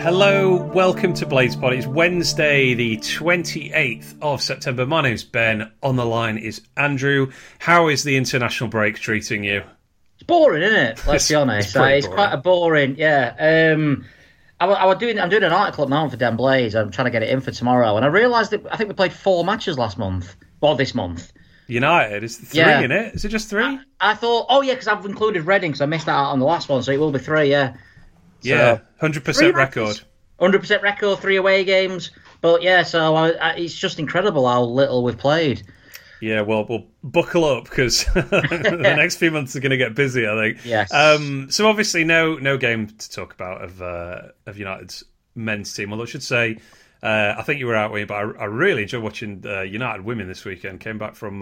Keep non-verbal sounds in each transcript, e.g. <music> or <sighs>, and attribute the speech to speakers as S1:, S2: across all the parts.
S1: Hello, welcome to Blades Pod. It's Wednesday, the 28th of September. My name's Ben. On the line is Andrew. How is the international break treating you?
S2: It's boring, isn't it? Let's
S1: It's-
S2: be honest.
S1: it's
S2: Like, It's, quite a boring, yeah. Um, I, I was doing, I'm doing an article moment for Dan Blaze. I'm trying to get it in for tomorrow, and I realised that I think we played four matches last month, or this month.
S1: United, is three
S2: Yeah.
S1: in it? Is it just three?
S2: I thought, oh yeah, because I've included Reading, because I missed that out on the last one, so it will be three, yeah.
S1: Yeah, 100% record.
S2: matches. 100% record, three away games. But yeah, so I, I, it's just incredible how little we've played.
S1: Yeah, well, we'll buckle up because <laughs> the next few months are going to get busy. I think.
S2: Yes.
S1: Um, so obviously, no no game to talk about of uh, of United's men's team. Although I should say, uh, I think you were out with, but I, I really enjoyed watching uh, United women this weekend. Came back from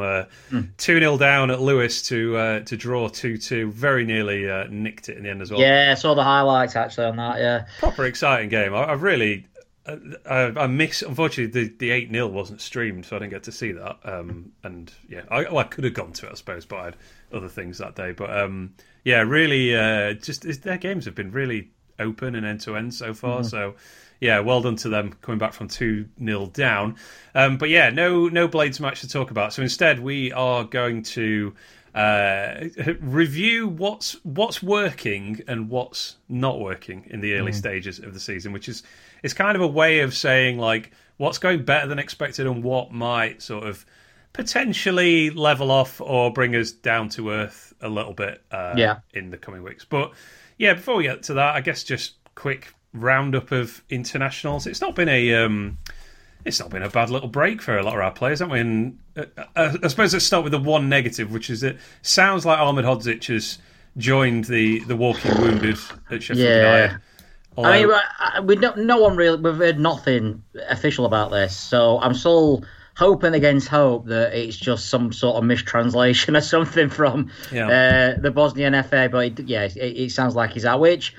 S2: Hmm.
S1: two 0 down at Lewes to uh, to draw two two. Very nearly uh, nicked it in the end as well.
S2: Yeah, I saw the highlights actually on that, yeah.
S1: proper exciting game. I, I really, uh, I, I miss. Unfortunately, the the eight 0 wasn't streamed, so I didn't get to see that. Um, and yeah, I, well, I could have gone to it, I suppose, but I had other things that day. But um, yeah, really, uh, just their games have been really open and end to end so far. So. Yeah, well done to them coming back from two 0 down. Um, but yeah, no no blades match to talk about. So instead, we are going to uh, <laughs> review what's what's working and what's not working in the early stages of the season, which is it's kind of a way of saying like what's going better than expected and what might sort of potentially level off or bring us down to earth a little bit uh,
S2: Yeah.
S1: in the coming weeks. But yeah, before we get to that, I guess just quick roundup of internationals. It's not been a um, it's not been a bad little break for a lot of our players, haven't we? And uh, uh, I suppose let's start with the one negative, which is it sounds like Ahmedhodzic has joined the the walking wounded at Sheffield
S2: Yeah.
S1: United. Although,
S2: I mean, I- we don't, no one really, we've heard nothing official about this, so I'm still hoping against hope that it's just some sort of mistranslation <laughs> or something from
S1: Yeah.
S2: uh, the Bosnian FA. But it, yeah, it, it sounds like he's out. Which,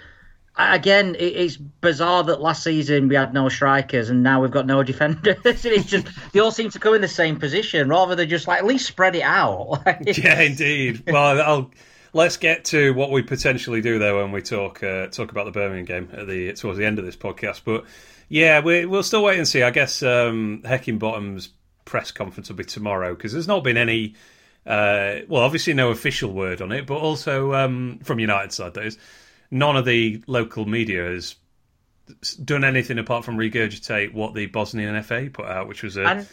S2: again, it, it's bizarre that last season we had no strikers and now we've got no <laughs> defenders. it's just they all seem to come in the same position rather than just like at least spread it out. <laughs>
S1: yeah, indeed. Well, <laughs> I'll let's get to what we potentially do there when we talk uh, talk about the Birmingham game at the towards the end of this podcast. But yeah, we, we'll still wait and see. I guess um, Heckingbottom's press conference will be tomorrow because there's not been any. Uh, well, obviously no official word on it, but also um, from United side, that is, none of the local media has done anything apart from regurgitate what the Bosnian FA put out, which was a
S2: And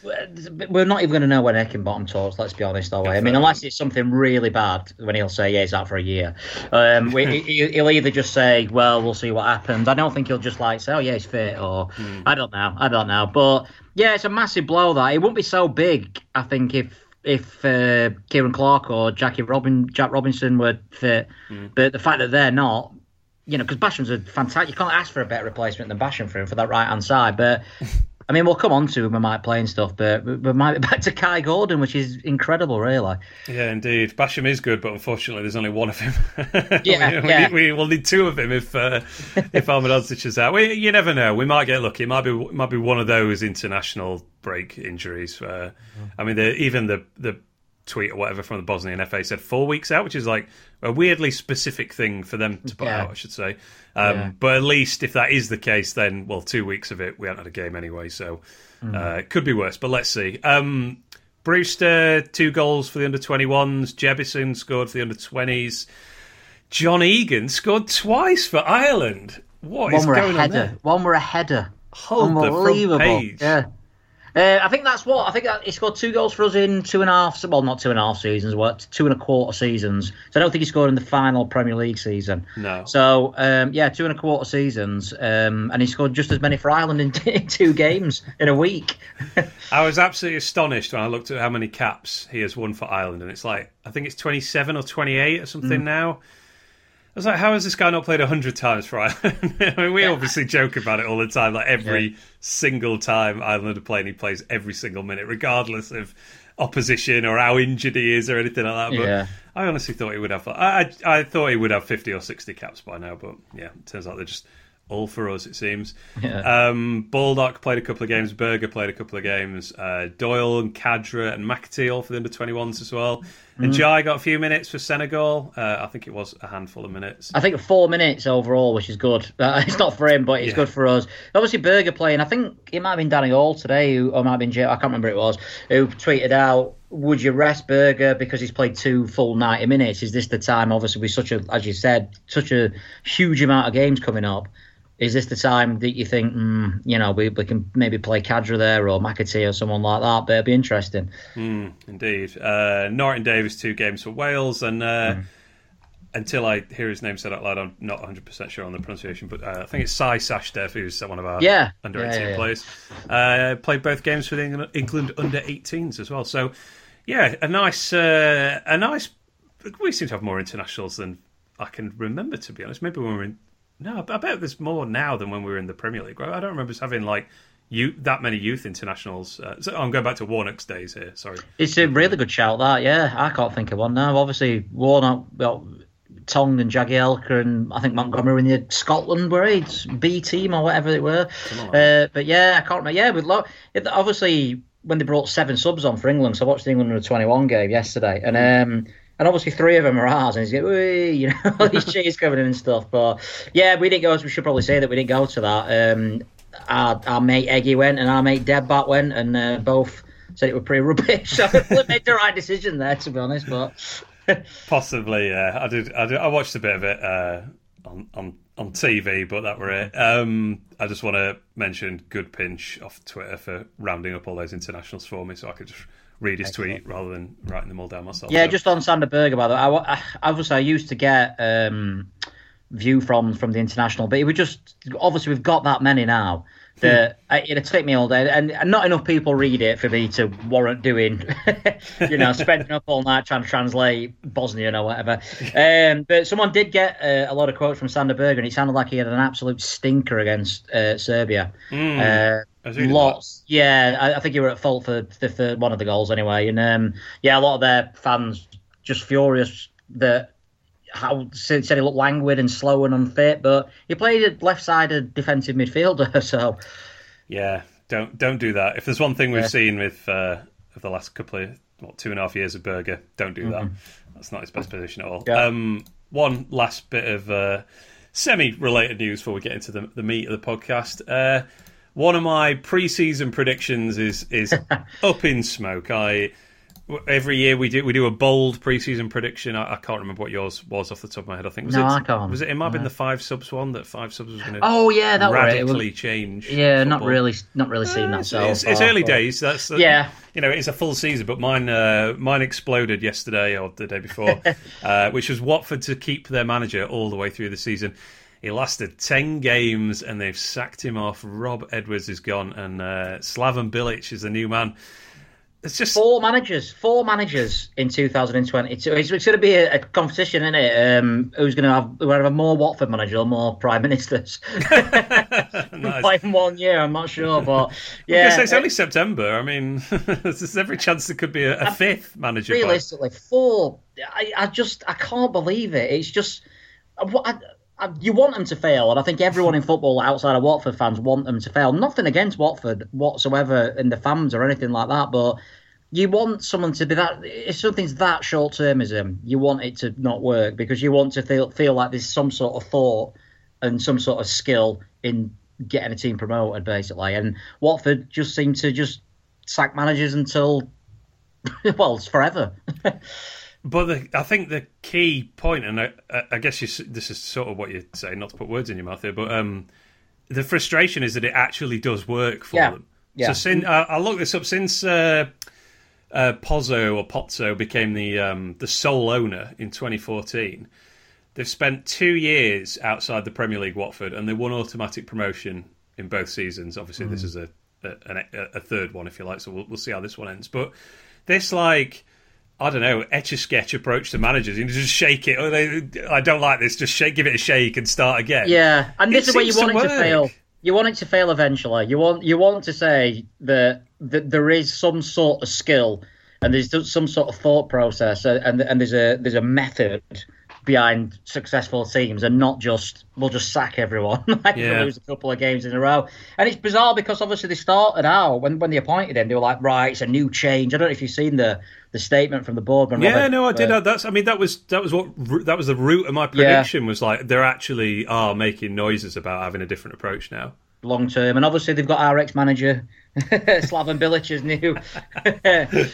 S2: uh, we're not even going to know when Heckingbottom talks. Let's be honest, that way. I mean, unless it's something really bad, when he'll say, "Yeah, he's out for a year," um, we, he- he'll either just say, "Well, we'll see what happens." I don't think he'll just like say, "Oh, yeah, he's fit," or I don't know, I don't know. But yeah, it's a massive blow. That it wouldn't be so big, I think, if if uh, Kieran Clark or Jackie Robin, Jack Robinson were fit. But the fact that they're not, you know, because Basham's a fantastic. You can't ask for a better replacement than Basham for him for that right hand side. But I mean, we'll come on to him. We might play and stuff, but we might be back to Kai Gordon, which is incredible, really.
S1: Yeah, indeed. Basham is good, but unfortunately, there's only one of him. <laughs>
S2: Yeah,
S1: we,
S2: yeah.
S1: We, will need two of him if uh, <laughs> if Ahmedhodzic is out. We, you never know. We might get lucky. It might be it might be one of those international break injuries. Uh, I mean, the, even the the tweet or whatever from the Bosnian FA said four weeks out, which is like a weirdly specific thing for them to put
S2: Yeah.
S1: out, I should say. Um,
S2: Yeah.
S1: But at least if that is the case, then well, two weeks of it, we haven't had a game anyway, so uh, it could be worse. But let's see. Um, Brewster, two goals for the under 21s. Jebbison scored for the under 20s. John Egan scored twice for Ireland. What is
S2: One a
S1: going on
S2: header.
S1: there?
S2: One were a header.
S1: Hold the front
S2: Unbelievable.
S1: page.
S2: Yeah. Uh, I think that's what I think. That he scored two goals for us in two and a half. Well, not two and a half seasons. What two and a quarter seasons? So I don't think he scored in the final Premier League season.
S1: No.
S2: So um, yeah, two and a quarter seasons, um, and he scored just as many for Ireland in, <laughs> in two games in a week.
S1: I was absolutely astonished when I looked at how many caps he has won for Ireland, and it's like I think it's twenty seven or twenty eight or something
S2: Mm.
S1: now. I was like, how has this guy not played hundred times for Ireland? <laughs> I mean, we obviously joke about it all the time. Like every
S2: Yeah.
S1: single time Ireland are playing, he plays every single minute, regardless of opposition or how injured he is or anything like that. But
S2: Yeah.
S1: I honestly thought he would have. I, I I thought he would have fifty or sixty caps by now, but yeah, it turns out they're just all for us, it seems.
S2: Yeah.
S1: Um, Baldock played a couple of games. Berger played a couple of games. Uh, Doyle and Khadra and McAtee all for the under 21s as well. And Ndiaye got a few minutes for Senegal. Uh, I think it was a handful of minutes.
S2: I think four minutes overall, which is good. Uh, <laughs> it's not for him, but it's
S1: Yeah.
S2: good for us. Obviously, Berger playing. I think it might have been Danny Hall today, who, or it might have been Jay, I can't remember it was, who tweeted out, "Would you rest Berger because he's played two full ninety minutes? Is this the time? Obviously, with such a, as you said, such a huge amount of games coming up." Is this the time that you think, mm, you know, we, we can maybe play Khadra there or McAtee or someone like that? But it'd be interesting.
S1: Indeed. Uh, Norrington-Davies, two games for Wales. And uh, until I hear his name said out loud, I'm not 100% sure on the pronunciation, but uh, I think it's Sai Sachdev, who's one of our
S2: Yeah.
S1: under
S2: Yeah,
S1: 18
S2: yeah, yeah.
S1: players. Uh, played both games for the England, England under 18s as well. So, yeah, a nice, uh, a nice. We seem to have more internationals than I can remember, to be honest. Maybe when we were in. No, I bet there's more now than when we were in the Premier League. I don't remember us having like you that many youth internationals. Uh, so I'm going back to Warnock's days here. Sorry.
S2: It's a really good shout, that. Yeah, I can't think of one now. Obviously, Warnock, well, Tonge and Jagielka and I think Montgomery in the Scotland were it's B team or whatever it were. Uh, but yeah, I can't remember. Yeah, with lo- it, obviously when they brought seven subs on for England, so I watched the England under twenty one game yesterday, and um, and obviously three of them are ours, and he's "Wee," <laughs> you know, all these <laughs> cheers coming in and stuff. But yeah, we didn't go. We should probably say that we didn't go to that. Um, our, our mate Eggy went, and our mate Debbat went, and uh, both said it were pretty rubbish. <laughs> So we made the right decision there, to be honest. But
S1: Possibly, yeah. I did. I, did, I watched a bit of it uh, on on on TV, but that were it. Um, I just want to mention Good Pinch off Twitter for rounding up all those internationals for me, so I could just read his tweet rather than writing them all down myself.
S2: Yeah,
S1: So-
S2: just on Sander Berger, by the way. I, I, obviously, I used to get um, view from from the international, but it would just obviously we've got that many now that uh, it'd take me all day, and, and not enough people read it for me to warrant doing, <laughs> you know, spending up all night trying to translate Bosnian or whatever. Um, but someone did get uh, a lot of quotes from Sander Berger, and it sounded like he had an absolute stinker against uh, Serbia. Uh,
S1: I was
S2: Lots, yeah. I, I think you were at fault for the third one of the goals anyway, and um, yeah, a lot of their fans just furious that how said he looked languid and slow and unfit, but he played a left-sided defensive midfielder, <laughs> so
S1: Yeah, don't don't do that. If there's one thing we've
S2: Yeah.
S1: seen with uh, of the last couple of what two and a half years of Berger, don't do that. That's not his best position at all.
S2: Mm-hmm. Yeah.
S1: Um, one last bit of uh, semi-related news before we get into the, the meat of the podcast. Uh, one of my pre-season predictions is is <laughs> up in smoke. I every year we do we do a bold pre-season prediction. I, I can't remember what yours was off the top of my head. I think was
S2: No,
S1: it
S2: I can't.
S1: was it it might have been the five subs one that five subs was going to
S2: Oh yeah, that. It was-
S1: radically change.
S2: yeah, not really, not really seen that.
S1: It's,
S2: so
S1: it's, it's early
S2: but-
S1: days. That's
S2: Yeah.
S1: You know, it's a full season, but mine uh, mine exploded yesterday or the day before, <laughs> uh, which was Watford to keep their manager all the way through the season. He lasted ten games and they've sacked him off. Rob Edwards is gone, and uh, Slaven Bilic is the new man. It's just
S2: Four managers, four managers in 2022. It's, it's going to be a, a competition, isn't it? Um, who's going to have, have more Watford managers or more prime ministers? <laughs> <laughs>
S1: nice.
S2: In one year, I'm not sure, but <laughs>
S1: Yeah, it's only September. I mean, there's every chance there could be a, a fifth manager. by-
S2: realistically, four. I, I just I can't believe it. It's just what I, I, you want them to fail, and I think everyone in football outside of Watford fans want them to fail. Nothing against Watford whatsoever in the fans or anything like that, but. You want someone to be that. If something's that short termism, you want it to not work because you want to feel feel like there's some sort of thought and some sort of skill in getting a team promoted, basically. And Watford just seem to just sack managers until <laughs> well, it's forever. <laughs>
S1: But the, I think the key point, and I, I guess you, this is sort of what you're saying, not to put words in your mouth here, but um, the frustration is that it actually does work for
S2: Yeah.
S1: them.
S2: Yeah.
S1: So since I, I looked this up since uh, uh, Pozzo or Pozzo became the um, the sole owner in 2014. They've spent two years outside the Premier League, Watford, and they won automatic promotion in both seasons. Obviously, this is a a, a third one, if you like. So we'll, we'll see how this one ends. But this, like, I don't know, etch a sketch approach to managers. You know, just shake it. Oh, they, I don't like this. Just shake, give it a shake, and start again.
S2: Yeah, and this
S1: It
S2: is where you want
S1: to
S2: it to fail. You want it to fail eventually. You want you want to say that that there is some sort of skill and there's some sort of thought process and and there's a there's a method behind successful teams and not just we'll just sack everyone <laughs> like yeah. lose a couple of games in a row. And it's bizarre because obviously they started out when when they appointed him, they were like, right, it's a new change. I don't know if you've seen the the statement from the board. When
S1: yeah,
S2: Robert,
S1: no, I did. Uh, that's I mean that was that was what that was the root of my prediction yeah. was like they're actually are making noises about having a different approach now
S2: long term. And obviously they've got our ex manager <laughs> Slaven Bilic is new.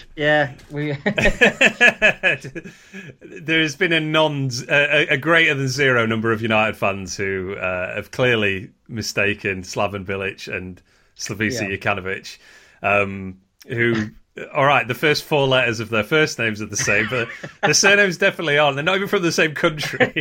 S2: <laughs> yeah, we. <laughs>
S1: there has been a non, a, a, greater than zero number of United fans who uh, have clearly mistaken Slaven Bilic and Slavisa yeah. Jokanovic, um, who all right, the first four letters of their first names are the same, but the surnames definitely aren't. They're not even from the same country.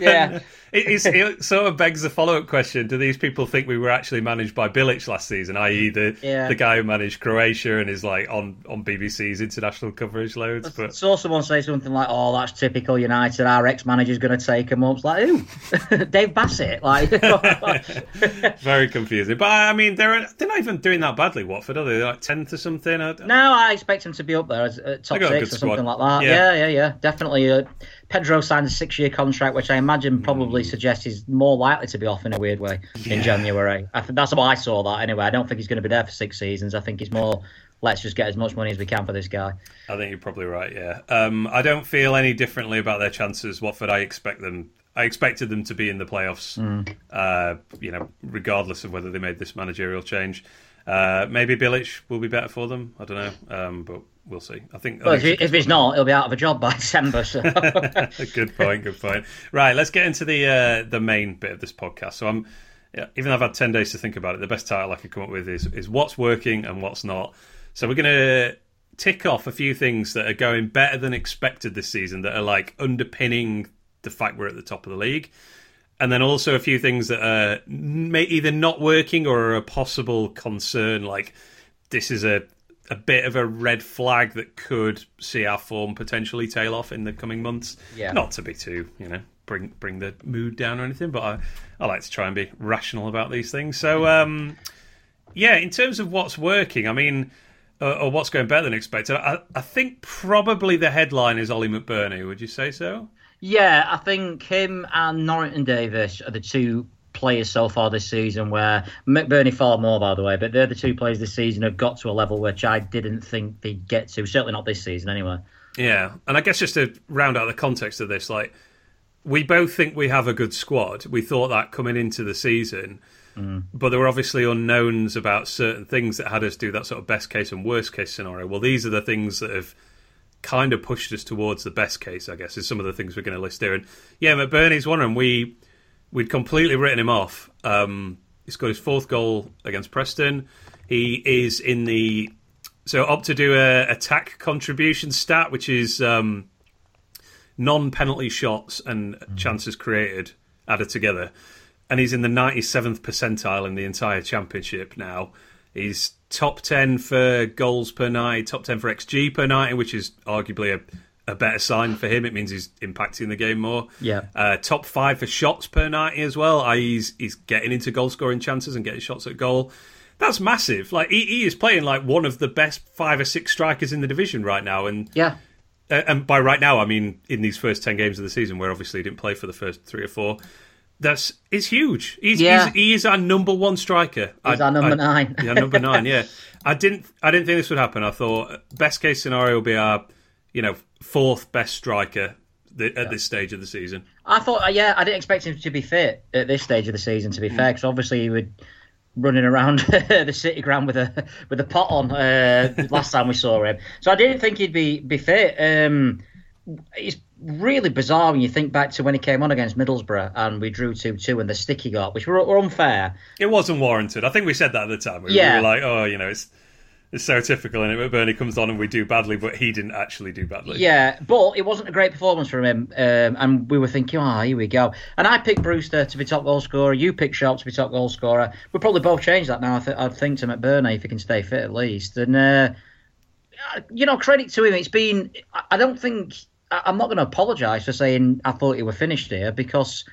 S2: yeah.
S1: It, it, sort of begs the follow up question Do these people think we were actually managed by Bilic last season, i.e., the, yeah. the guy who managed Croatia and is like on, on BBC's international coverage loads? But...
S2: I saw someone say something like, Oh, that's typical United. Our ex manager's going to take him up. It's like, Who? <laughs> Dave Bassett? Like, <laughs>
S1: Very confusing. But I mean, they're, they're not even doing that badly, Watford, are they? They're like 10th or something? I,
S2: no, I expect them to be up there as uh, top six or something like that. Yeah, yeah, yeah. yeah. Definitely. Uh, Pedro signed a six-year contract, which I imagine probably mm. suggests he's more likely to be off in a weird way yeah. in January. I think that's how I saw that. Anyway, I don't think he's going to be there for six seasons. I think it's more let's just get as much money as we can for this guy.
S1: I think you're probably right. Yeah, um, I don't feel any differently about their chances. Watford, I expect them. I expected them to be in the playoffs. Mm. Uh, you know, regardless of whether they made this managerial change. Uh, maybe Bilic will be better for them. I don't know, um, but we'll see. I think.
S2: Well, I think if, if, he's not, he'll be out of a job by <laughs> December. So. <laughs>
S1: good point. Good point. Right, let's get into the uh, the main bit of this podcast. So I'm, yeah, even though I've had ten days to think about it, the best title I could come up with is is what's working and what's not. So we're gonna tick off a few things that are going better than expected this season that are like underpinning the fact we're at the top of the league and then also a few things that are either not working or are a possible concern. Like this is a a bit of a red flag that could see our form potentially tail off in the coming months.
S2: Yeah.
S1: Not to be too, you know, bring bring the mood down or anything, but I, I like to try and be rational about these things. So, um, yeah, in terms of what's working, I mean, uh, or what's going better than expected, I, I think probably the headline is Ollie McBurnie. Would you say so?
S2: Yeah, I think him and Norrington-Davies are the two players so far this season where McBurnie far more, by the way, but they're the two players this season have got to a level which I didn't think they'd get to. Certainly not this season, anyway.
S1: Yeah, and I guess just to round out the context of this, like we both think we have a good squad. We thought that coming into the season, mm. but there were obviously unknowns about certain things that had us do that sort of best case and worst case scenario. Well, these are the things that have kind of pushed us towards the best case, I guess, is some of the things we're going to list here. And yeah, McBurnie's one, and we we'd completely written him off. Um, he scored his fourth goal against Preston. He is in the so up to do a attack contribution stat, which is um, non-penalty shots and mm-hmm. chances created added together, and he's in the 97th percentile in the entire championship now. He's top 10 for goals per night, top 10 for XG per night, which is arguably a, a better sign for him. It means he's impacting the game more.
S2: Yeah.
S1: Uh, top five for shots per night as well. I.e., he's, he's getting into goal scoring chances and getting shots at goal. That's massive. Like he, he, is playing like one of the best five or six strikers in the division right now. And
S2: yeah,
S1: uh, and by right now I mean in these first ten games of the season, where obviously he didn't play for the first three or four that's it's huge. He's, yeah. he's he is our number one striker.
S2: He's I, our number I, nine.
S1: yeah, number nine. Yeah, <laughs> I didn't I didn't think this would happen. I thought best case scenario will be our you know fourth best striker at yeah. this stage of the season.
S2: I thought, uh, yeah, I didn't expect him to be fit at this stage of the season. To be mm. fair, because obviously he would running around <laughs> the city ground with a with a pot on uh, <laughs> last time we saw him. So I didn't think he'd be be fit. Um, he's really bizarre when you think back to when he came on against Middlesbrough and we drew 2 2 and the stick he got, which were, were, unfair.
S1: It wasn't warranted. I think we said that at the time. We, yeah. we were like, oh, you know, it's. It's so typical, and it? Bernie comes on and we do badly, but he didn't actually do badly.
S2: Yeah, but it wasn't a great performance from him, um, and we were thinking, oh, here we go. And I picked Brewster to be top goal scorer. You picked Sharp to be top goal scorer. We'll probably both change that now. I, th- I think to McBurnie if he can stay fit at least. And uh, you know, credit to him. It's been. I don't think I'm not going to apologise for saying I thought he were finished here because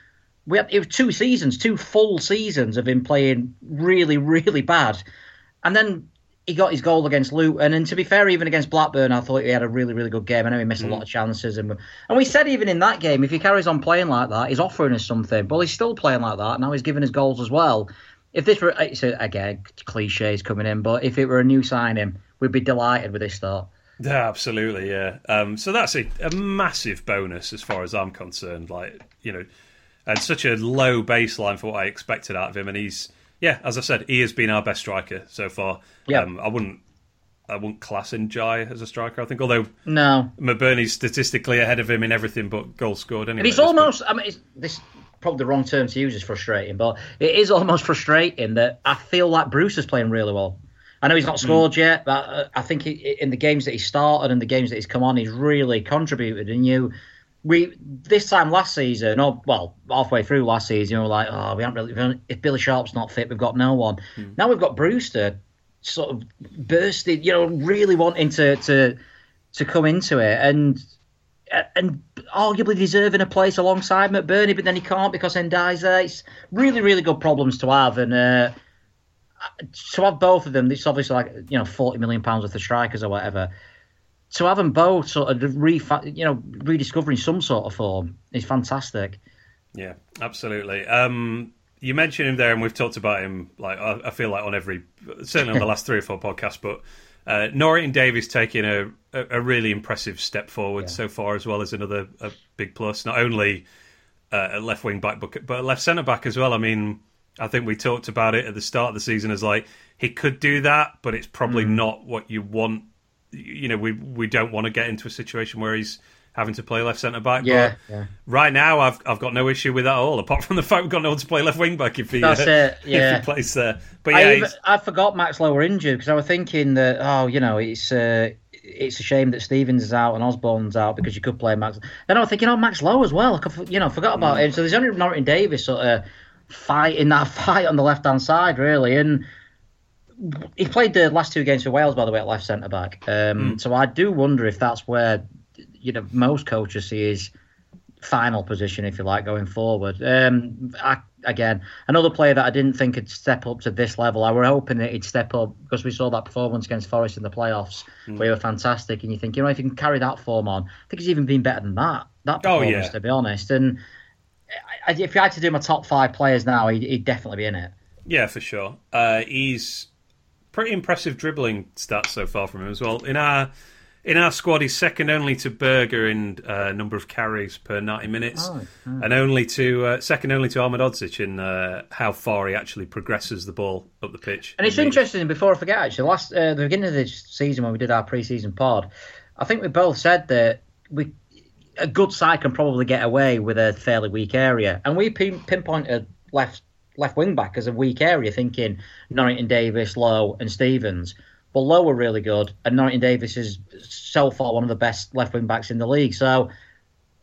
S2: we had it was two seasons, two full seasons of him playing really, really bad, and then he got his goal against Luton, and to be fair, even against Blackburn, I thought he had a really, really good game. I know he missed mm. a lot of chances, and and we said even in that game, if he carries on playing like that, he's offering us something. But he's still playing like that. Now he's giving us goals as well. If this were, it's a, again, cliches coming in, but if it were a new signing, we'd be delighted with this start.
S1: Yeah, absolutely, yeah. Um, so that's a, a massive bonus as far as I'm concerned. Like you know, and such a low baseline for what I expected out of him, and he's yeah, as I said, he has been our best striker so far. Yeah, um, I wouldn't. I wouldn't class Ndiaye as a striker. I think, although
S2: no,
S1: McBurnie's statistically ahead of him in everything but goals scored. Anyway,
S2: and he's almost. I mean, this probably the wrong term to use is frustrating, but it is almost frustrating that I feel like Bruce is playing really well. I know he's not scored mm. yet, but uh, I think he, in the games that he started and the games that he's come on, he's really contributed. And you, we this time last season, or well, halfway through last season, we were like, oh, we haven't really. If Billy Sharp's not fit, we've got no one. Mm. Now we've got Brewster, sort of bursting, you know, really wanting to to to come into it and and arguably deserving a place alongside McBurnie, but then he can't because Ndiaye's there. It's really, really good problems to have, and uh, to have both of them, it's obviously like you know forty million pounds worth of strikers or whatever. To have them both sort of re, you know, rediscovering some sort of form is fantastic.
S1: Yeah, absolutely. Um, you mentioned him there, and we've talked about him. Like I, I feel like on every, certainly on the last three or four podcasts, but uh, Norrington Davies taking a, a, a, really impressive step forward yeah. so far, as well as another a big plus. Not only uh, a left wing back, but, but a left centre back as well. I mean, I think we talked about it at the start of the season as like he could do that, but it's probably mm. not what you want. You know, we we don't want to get into a situation where he's having to play left centre back.
S2: Yeah, yeah,
S1: Right now, I've I've got no issue with that at all. Apart from the fact we've got no one to play left wing back if he
S2: That's uh, it. Yeah. <laughs>
S1: if he plays there. But yeah, I,
S2: even, I forgot Max Lowe were injured because I was thinking that oh, you know, it's. Uh, it's a shame that Stevens is out and Osborne's out because you could play Max. Then I was thinking, oh, Max Lowe as well. I you know, forgot about mm. him. So there's only Norrington-Davies sort of fighting that <laughs> fight on the left hand side, really. And he played the last two games for Wales, by the way, at left centre back. Um, mm. So I do wonder if that's where you know most coaches see his final position, if you like, going forward. Um, I, again, another player that I didn't think would step up to this level. I were hoping that he'd step up because we saw that performance against Forest in the playoffs, mm. where he were fantastic. And you think, you know, if he can carry that form on, I think he's even been better than that. That performance, oh, yeah. to be honest. And if you had to do my top five players now, he'd, he'd definitely be in it.
S1: Yeah, for sure. Uh, he's pretty impressive dribbling stats so far from him as well. In our in our squad, he's second only to Berger in uh, number of carries per ninety minutes, oh, oh. and only to uh, second only to Ahmedhodzic in uh, how far he actually progresses the ball up the pitch.
S2: And it's interesting. Before I forget, actually, last uh, the beginning of this season when we did our pre-season pod, I think we both said that we a good side can probably get away with a fairly weak area. And we pin, pinpointed left left wing back as a weak area, thinking Norrington-Davies, Lowe, and Stevens. But Lowe were really good, and Norrington-Davies is so far one of the best left wing backs in the league. So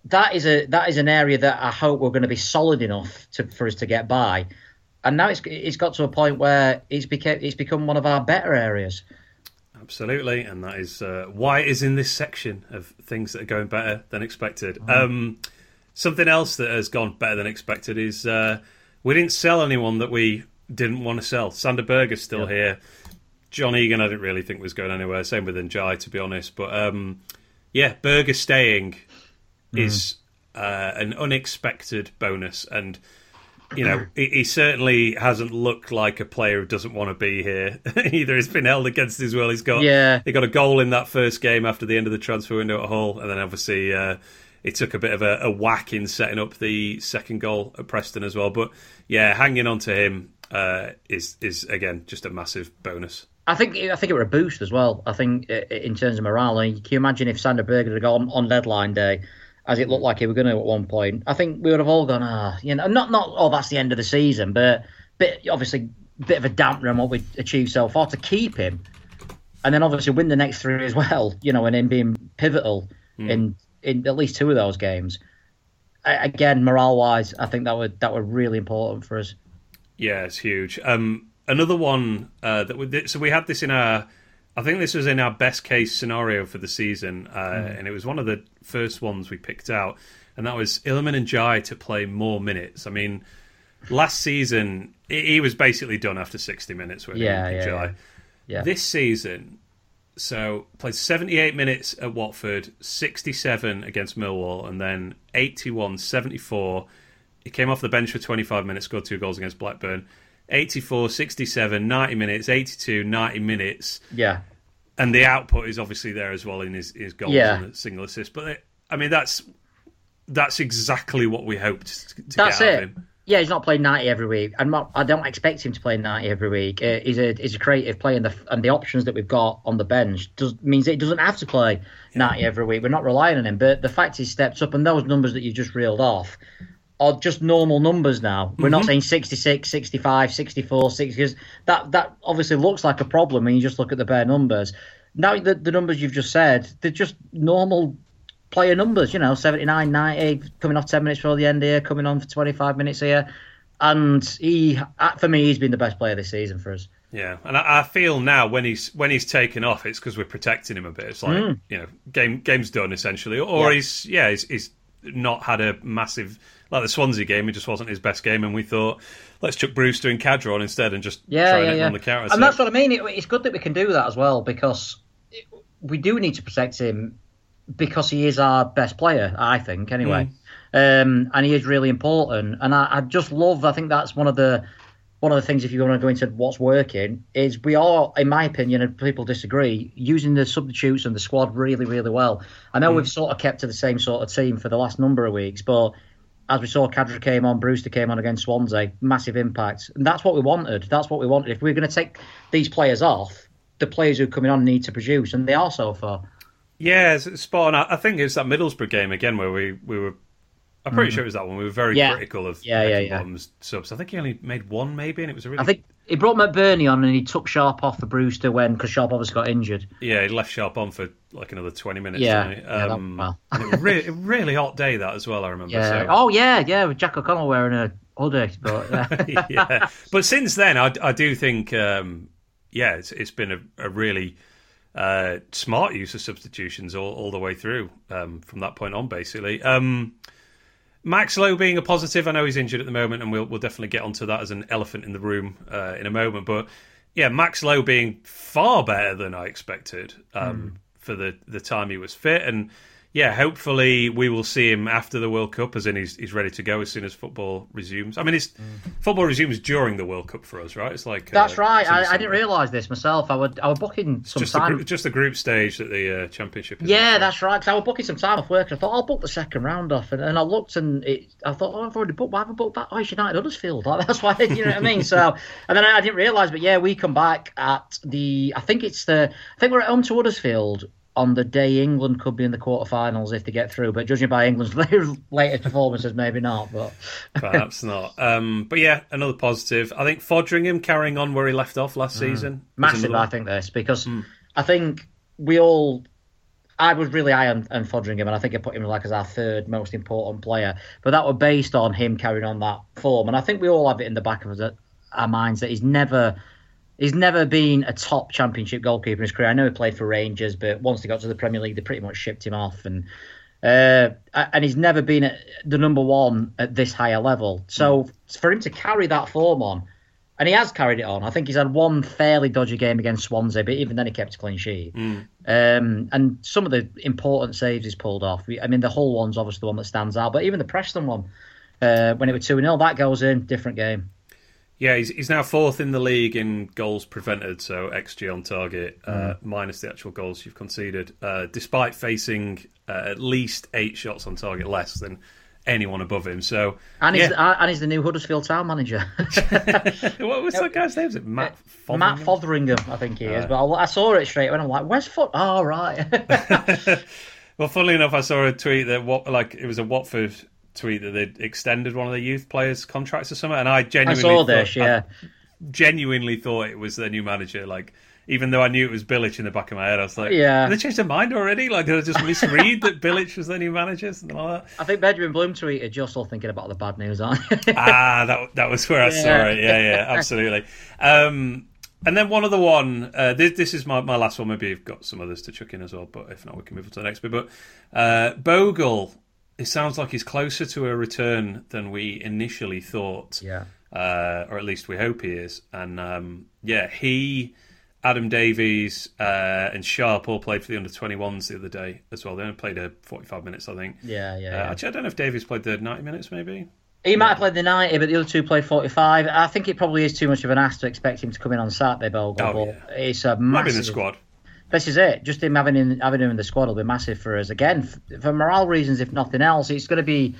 S2: that is a that is an area that I hope we're going to be solid enough to, for us to get by. And now it's it's got to a point where it's became it's become one of our better areas.
S1: Absolutely, and that is uh, why it is in this section of things that are going better than expected. Mm. Um, something else that has gone better than expected is uh, we didn't sell anyone that we didn't want to sell. Sander Berge's still here. John Egan, I didn't really think was going anywhere. Same with Ndiaye, to be honest. But um, yeah, Berger staying mm. is uh, an unexpected bonus, and you know, he, he, certainly hasn't looked like a player who doesn't want to be here. <laughs> Either he's been held against his will. He's got
S2: yeah.
S1: he got a goal in that first game after the end of the transfer window at Hull, and then obviously uh, it took a bit of a, a, whack in setting up the second goal at Preston as well. But yeah, hanging on to him uh, is is again just a massive bonus.
S2: I think I think it were a boost as well. I think in terms of morale. I mean, can you imagine if Sander Berger had gone on deadline day? as it looked like he were going to at one point, I think we would have all gone, ah, you know, not not oh that's the end of the season, but bit obviously bit of a dampener on what we achieved so far to keep him, and then obviously win the next three as well, you know, and him being pivotal mm. in in at least two of those games. I, again, morale wise, I think that would that were really important for us.
S1: Yeah, it's huge. Um, another one uh, that we, so we had this in our I think this was in our best case scenario for the season, uh, mm. and it was one of the first ones we picked out, and that was Iliman Ndiaye to play more minutes. I mean, last season he was basically done after 60 minutes with
S2: yeah, yeah, yeah. Yeah.
S1: This season, so played 78 minutes at Watford, 67 against Millwall, and then 81, 74. He came off the bench for 25 minutes, scored two goals against Blackburn. 84, 67, 90 minutes, 82, 90 minutes.
S2: Yeah.
S1: And the output is obviously there as well in his, his goals
S2: Yeah.
S1: and single assist. But it, I mean, that's that's exactly what we hoped to
S2: That's
S1: get out
S2: it.
S1: of him.
S2: Yeah, he's not playing ninety every week. I'm not. I don't expect him to play ninety every week. Uh, he's a he's a creative player, and the and the options that we've got on the bench does means that he doesn't have to play ninety every week. We're not relying on him. But the fact he steps up, and those numbers that you just reeled off are just normal numbers now. We're not saying 66, 65, 64, 60, because that that obviously looks like a problem when you just look at the bare numbers. Now the the numbers you've just said, they're just normal player numbers, you know, 79, 90, coming off 10 minutes before the end here, coming on for 25 minutes here. And he, uh, for me, he's been the best player this season for us.
S1: Yeah, and I, I feel now when he's when he's taken off, it's because we're protecting him a bit. It's like you know, game game's done essentially, or
S2: Mm. Yeah.
S1: he's yeah, he's, he's not had a massive like the Swansea game. It just wasn't his best game, and we thought let's chuck Brewster and Khadra on instead and just
S2: Yeah,
S1: try
S2: yeah,
S1: and
S2: yeah.
S1: on the counter.
S2: and that's what I mean. It, it's good that we can do that as well because it- we do need to protect him because he is our best player, I think, anyway. Um, and he is really important. And I, I just love. I think that's one of the one of the things. If you want to go into what's working, is we are, in my opinion, and people disagree, using the substitutes and the squad really, really well. I know we've sort of kept to the same sort of team for the last number of weeks, but as we saw, Khadra came on, Brewster came on against Swansea, massive impact. And that's what we wanted. That's what we wanted. If we're going to take these players off, the players who are coming on need to produce, and they are so far.
S1: Yeah, it's, spot on. I think it's that Middlesbrough game again where we, we were. I'm pretty sure it was that one. We were very
S2: Mm. Yeah.
S1: critical of
S2: Yeah, yeah, yeah.
S1: Heckingbottom's subs. I think he only made one, maybe, and it was a really.
S2: I think he brought McBurnie on and he took Sharp off for Brewster when, because Sharp obviously got injured.
S1: Yeah, he left Sharp on for like another 20 minutes.
S2: Yeah,
S1: didn't
S2: yeah, that-
S1: Um,
S2: well.
S1: it was really, really hot day that as well. I remember.
S2: Yeah.
S1: So.
S2: Oh, yeah, yeah, with Jack O'Connell wearing a hoodie. But, <laughs> uh,
S1: yeah. But since then, I, I do think, um, yeah, it's, it's been a, a really uh, smart use of substitutions all, all the way through um, from that point on, basically. Um, Max Lowe being a positive, I know he's injured at the moment, and we'll, we'll definitely get onto that as an elephant in the room uh, in a moment. But yeah, Max Lowe being far better than I expected um, for the, the time he was fit. And yeah, hopefully we will see him after the World Cup, as in he's, he's ready to go as soon as football resumes. I mean, it's, football resumes during the World Cup for us, right? It's like
S2: that's
S1: uh,
S2: right. I, I didn't realise this myself. I would I was booking some
S1: Just the,
S2: time.
S1: group, just the group stage that the uh, championship is.
S2: Yeah, that's right. Because I was booking some time off work, and I thought I'll book the second round off, and, and I looked and it, I thought, oh, I've already booked. Why have I booked that? Oh, it's United Huddersfield. <laughs> Like, that's why you know what I mean. So, and then I, I didn't realise, but yeah, we come back at the. I think it's the. I think we're at home to Huddersfield on the day England could be in the quarterfinals if they get through. But judging by England's <laughs> latest performances, maybe not. But <laughs>
S1: Perhaps not. Um, but yeah, another positive. I think Foderingham carrying on where he left off last season.
S2: Mm. massive,
S1: another
S2: I think this because I think we all. I was really high on, on Foderingham, and I think I put him like as our third most important player. But that was based on him carrying on that form, and I think we all have it in the back of our minds that he's never. He's never been a top championship goalkeeper in his career. I know he played for Rangers, but once he got to the Premier League, they pretty much shipped him off. And uh, and he's never been at the number one at this higher level. So for him to carry that form on, and he has carried it on. I think he's had one fairly dodgy game against Swansea, but even then he kept a clean sheet. Um, and some of the important saves he's pulled off. I mean, the Hull one's obviously the one that stands out, but even the Preston one, uh, when it was 2 0, that goes in, different game.
S1: Yeah, he's, he's now fourth in the league in goals prevented, so XG on target, uh,
S2: Mm.
S1: minus the actual goals you've conceded, uh, despite facing uh, at least eight shots on target less than anyone above him. So,
S2: And he's,
S1: yeah.
S2: uh, and he's the new Huddersfield Town manager. <laughs> <laughs>
S1: what was that guy's name? Is it Matt Fotheringham?
S2: Matt Fotheringham, I think he is. But I, I saw it straight away and I'm like, where's Foot? Oh, right. <laughs>
S1: Well, funnily enough, I saw a tweet that what like it was a Watford tweet that they'd extended one of their youth players' contracts or something, and I genuinely I
S2: saw
S1: thought,
S2: this, yeah.
S1: I genuinely thought it was their new manager. Like, even though I knew it was Bilic in the back of my head, I was like,
S2: Yeah.
S1: They changed their mind already? Like, did I just misread that Bilic was their new manager? Something like that.
S2: I think Benjamin Bloom tweeted, you're still thinking about the bad news, aren't you? <laughs>
S1: ah, that that was where I saw
S2: Yeah.
S1: it. Yeah, yeah, absolutely. Um, and then one other one. Uh, this, this is my, my last one. Maybe you've got some others to chuck in as well, but if not, we can move on to the next bit. But uh, Bogle, it sounds like he's closer to a return than we initially thought.
S2: yeah.
S1: Uh, or at least we hope he is. And um, yeah, he Adam Davies uh, and Sharp all played for the under 21s the other day as well. They only played a 45 minutes, I think.
S2: Yeah, yeah.
S1: Uh,
S2: yeah.
S1: Actually, I don't know if Davies played the 90 minutes, maybe.
S2: He might have played the 90, but the other two played 45. I think it probably is too much of an ask to expect him to come in on Saturday, Bogle.
S1: Oh,
S2: but
S1: yeah.
S2: it's a
S1: Might be in
S2: massive.
S1: the squad.
S2: This is it. Just him having him, having him in the squad will be massive for us. Again, for morale reasons, if nothing else, it's going to be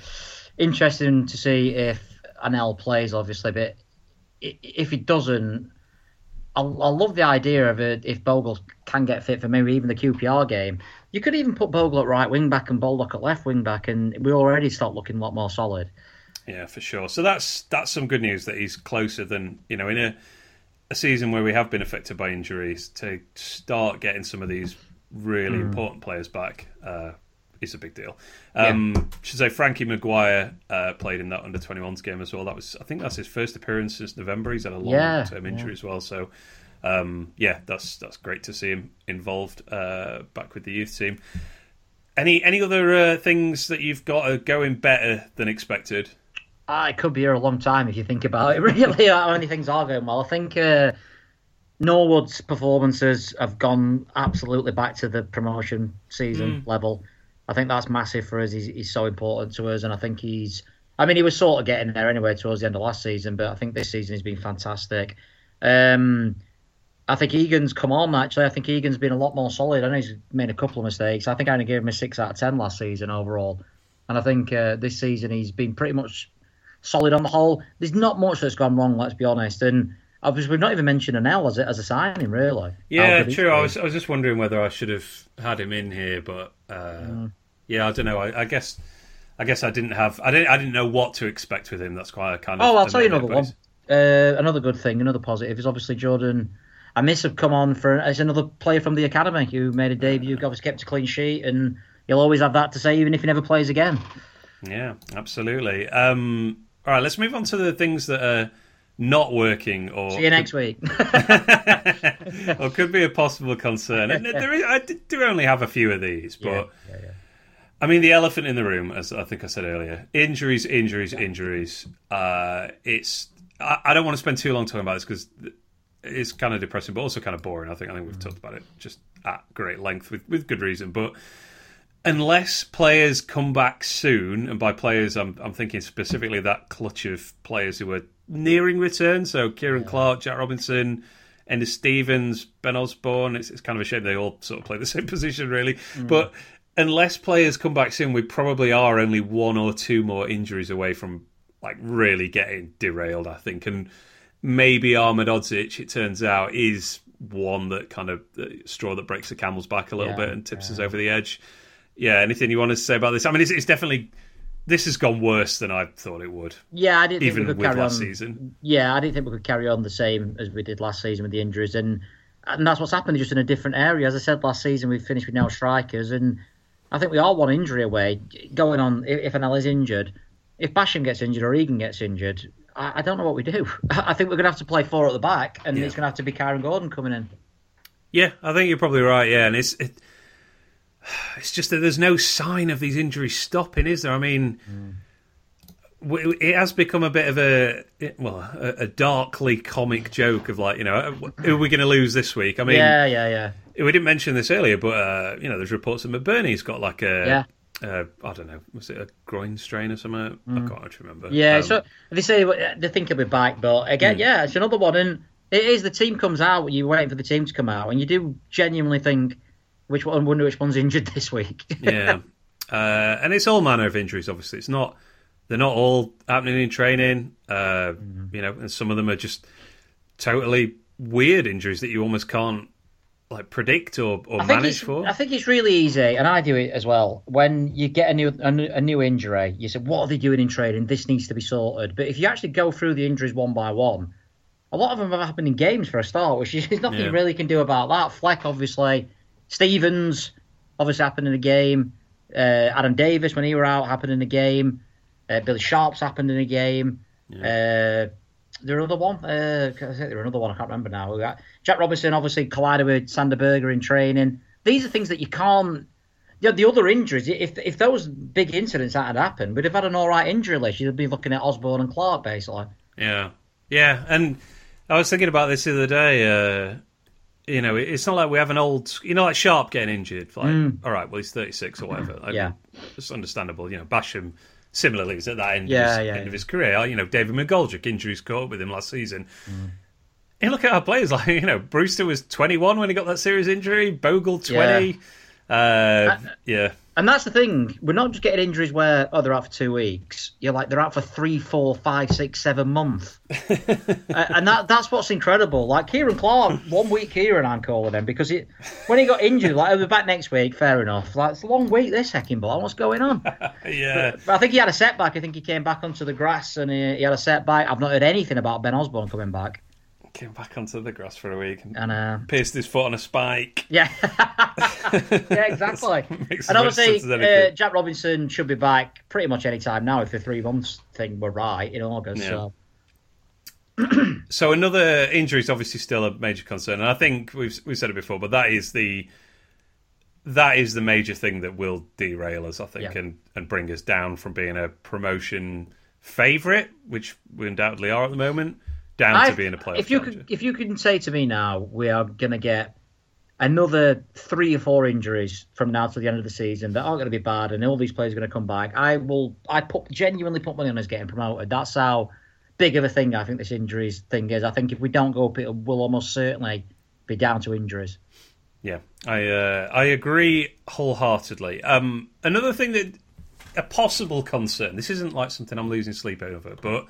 S2: interesting to see if Anel plays, obviously. But if he doesn't, I, I love the idea of it. If Bogle can get fit for maybe even the QPR game, you could even put Bogle at right wing back and Baldock at left wing back, and we already start looking a lot more solid.
S1: Yeah, for sure. So that's that's some good news that he's closer than you know in a a season where we have been affected by injuries to start getting some of these really important players back. Uh, is a big deal. Um, Should say Frankie Maguire uh, played in that under 21s game as well. That was I think that's his first appearance since November. He's had a long
S2: Yeah,
S1: term
S2: yeah.
S1: injury as well. So um, yeah, that's that's great to see him involved uh, back with the youth team. Any any other uh, things that you've got are going better than expected?
S2: Ah, it could be here a long time if you think about it. <laughs> Really, how many things are going well? I think uh, Norwood's performances have gone absolutely back to the promotion season level. I think that's massive for us. He's, he's so important to us, and I think he's. I mean, he was sort of getting there anyway towards the end of last season, but I think this season he's been fantastic. Um, I think Egan's come on actually. I think Egan's been a lot more solid. I know he's made a couple of mistakes. I think I only gave him a six out of ten last season overall, and I think uh, this season he's been pretty much solid on the whole. There's not much that's gone wrong, let's be honest. And obviously, we've not even mentioned Anel as a, as a signing, really.
S1: Yeah, true. I was I was just wondering whether I should have had him in here, but uh, yeah, I don't know. I, I guess I guess I didn't have I didn't I didn't know what to expect with him. That's why I kind of.
S2: Oh, I'll tell you another one. Uh, another good thing, another positive is obviously Jordan. Amissah have come on for as another player from the academy who made a debut, obviously kept a clean sheet, and he'll always have that to say, even if he never plays again.
S1: Yeah, absolutely. Um, all right, let's move on to the things that are not working or
S2: See you next week. <laughs>
S1: or could be a possible concern. And there is, I do only have a few of these, but
S2: yeah, yeah.
S1: I mean, the elephant in the room, as I think I said earlier, injuries, injuries, injuries. Uh, it's I, I don't want to spend too long talking about this because it's kind of depressing, but also kind of boring. I think I think we've talked about it just at great length with with good reason, but. Unless players come back soon, and by players I'm I'm thinking specifically that clutch of players who are nearing return. So Kieran Clark, Jack Robinson, Enda Stevens, Ben Osborne. It's, it's kind of a shame they all sort of play the <laughs> same position, really. Mm. But unless players come back soon, we probably are only one or two more injuries away from like really getting derailed. I think, and maybe Ahmedhodzic, it turns out, is one that kind of the straw that breaks the camel's back a little
S2: Yeah,
S1: bit and tips us over the edge. Yeah, anything you want to say about this? I mean, it's, it's definitely this has gone worse than I thought it would,
S2: Yeah, I didn't think
S1: even
S2: we could
S1: with
S2: carry
S1: last
S2: on.
S1: season.
S2: Yeah, I didn't think we could carry on the same as we did last season with the injuries, and and that's what's happened, just in a different area. As I said last season, we finished with no strikers, and I think we are one injury away. Going on, if, if Anel is injured, if Basham gets injured or Egan gets injured, I, I don't know what we do. <laughs> I think we're going to have to play four at the back, and
S1: Yeah.
S2: it's going to have to be Kyron Gordon coming in.
S1: Yeah, I think you're probably right. Yeah, and it's it, it's just that there's no sign of these injuries stopping, is there? I mean, w it has become a bit of a well, a, a darkly comic joke of like, you know, who are we going to lose this week? I mean,
S2: yeah, yeah, yeah.
S1: we didn't mention this earlier, but uh, you know, there's reports that McBurnie's got like a.
S2: Yeah.
S1: Uh, I don't know. Was it a groin strain or something? I can't actually remember.
S2: Yeah,
S1: Um,
S2: so they say they think he'll be back, but again, yeah, it's another one. And it is the team comes out, you're waiting for the team to come out, and you do genuinely think which one, wonder which one's injured this week. <laughs>
S1: yeah, uh, and it's all manner of injuries. Obviously, it's not they're not all happening in training. Uh, You know, and some of them are just totally weird injuries that you almost can't like predict or, or manage for.
S2: I think it's really easy, and I do it as well. When you get a new a, new- a new injury, you say, "What are they doing in training? This needs to be sorted." But if you actually go through the injuries one by one, a lot of them have happened in games for a start, which is <laughs> nothing
S1: Yeah.
S2: you really can do about that. Fleck, obviously, Stevens, obviously happened in the game. Uh, Adam Davies, when he were out, happened in the game. Uh, Billy Sharp's happened in the game. Uh, there another one. Uh, I think there another one. I can't remember now. Got Jack Robinson obviously collided with Sander Berger in training. These are things that you can't. You know, the other injuries, if if those big incidents hadn't happened, we'd have had an all right injury list. You'd be looking at Osborne and Clark basically.
S1: Yeah, yeah, and I was thinking about this the other day. Uh, you know, it's not like we have an old, you know, like Sharp getting injured. Like, mm. all right, well, he's 36 or whatever. Like,
S2: yeah.
S1: It's understandable. You know, Basham similarly is at that end,
S2: yeah,
S1: of, his,
S2: yeah,
S1: end
S2: yeah.
S1: of his career. You know, David McGoldrick, injuries caught up with him last season. Mm. And look at our players. <laughs> Like, you know, Brewster was 21 when he got that serious injury, Bogle 20. Uh, yeah.
S2: And that's the thing. We're not just getting injuries where oh they're out for two weeks. You're like they're out for three, four, five, six, seven months. <laughs> and that that's what's incredible. Like Ciaran Clark, one week Kieran I'm calling him because it when he got injured, like I'll be back next week. Fair enough. Like it's a long week this second ball. What's going on? <laughs>
S1: yeah.
S2: But, but, I think he had a setback. I think he came back onto the grass and he, he had a setback. I've not heard anything about Ben Osborne coming back
S1: came back onto the grass for a week and,
S2: and uh,
S1: pierced his foot on a spike. <laughs>
S2: Yeah, yeah, exactly. <laughs> and obviously, uh, Jack Robinson should be back pretty much any time now if the three months thing were right in August. Yeah. So. <clears throat>
S1: so another injury is obviously still a major concern, and I think we've we've said it before, but that is the that is the major thing that will derail us, I think, yeah. and and bring us down from being a promotion favourite, which we undoubtedly are at the moment, down I've, to being a player.
S2: If you could, if you can say to me now, we are going to get another three or four injuries from now to the end of the season that aren't going to be bad, and all these players are going to come back. I will. I put genuinely put money on us getting promoted. That's how big of a thing I think this injuries thing is. I think if we don't go up, it will almost certainly be down to injuries.
S1: Yeah, I uh, I agree wholeheartedly. Um, another thing that a possible concern. This isn't like something I'm losing sleep over, but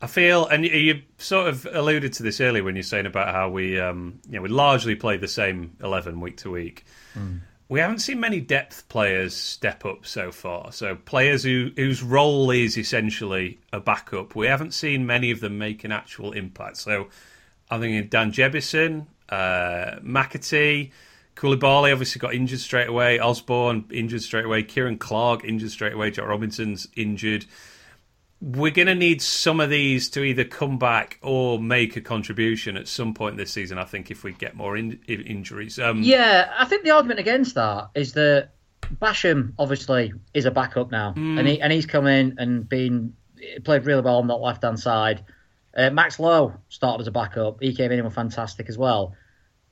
S1: I feel, and you sort of alluded to this earlier when you're saying about how we, um, you know, we largely play the same eleven week to week. Mm. We haven't seen many depth players step up so far. So players who whose role is essentially a backup. We haven't seen many of them make an actual impact. So I'm thinking Dan Jebbison, uh, McAtee, Coulibaly obviously got injured straight away. Osborne injured straight away. Ciaran Clark injured straight away. Jack Robinson's injured we're going to need some of these to either come back or make a contribution at some point this season. I think if we get more in, injuries. Um,
S2: yeah, I think the argument against that is that Basham obviously is a backup now, mm. and he and he's come in and been played really well on that left hand side. Uh, Max Lowe started as a backup. He came in and was fantastic as well.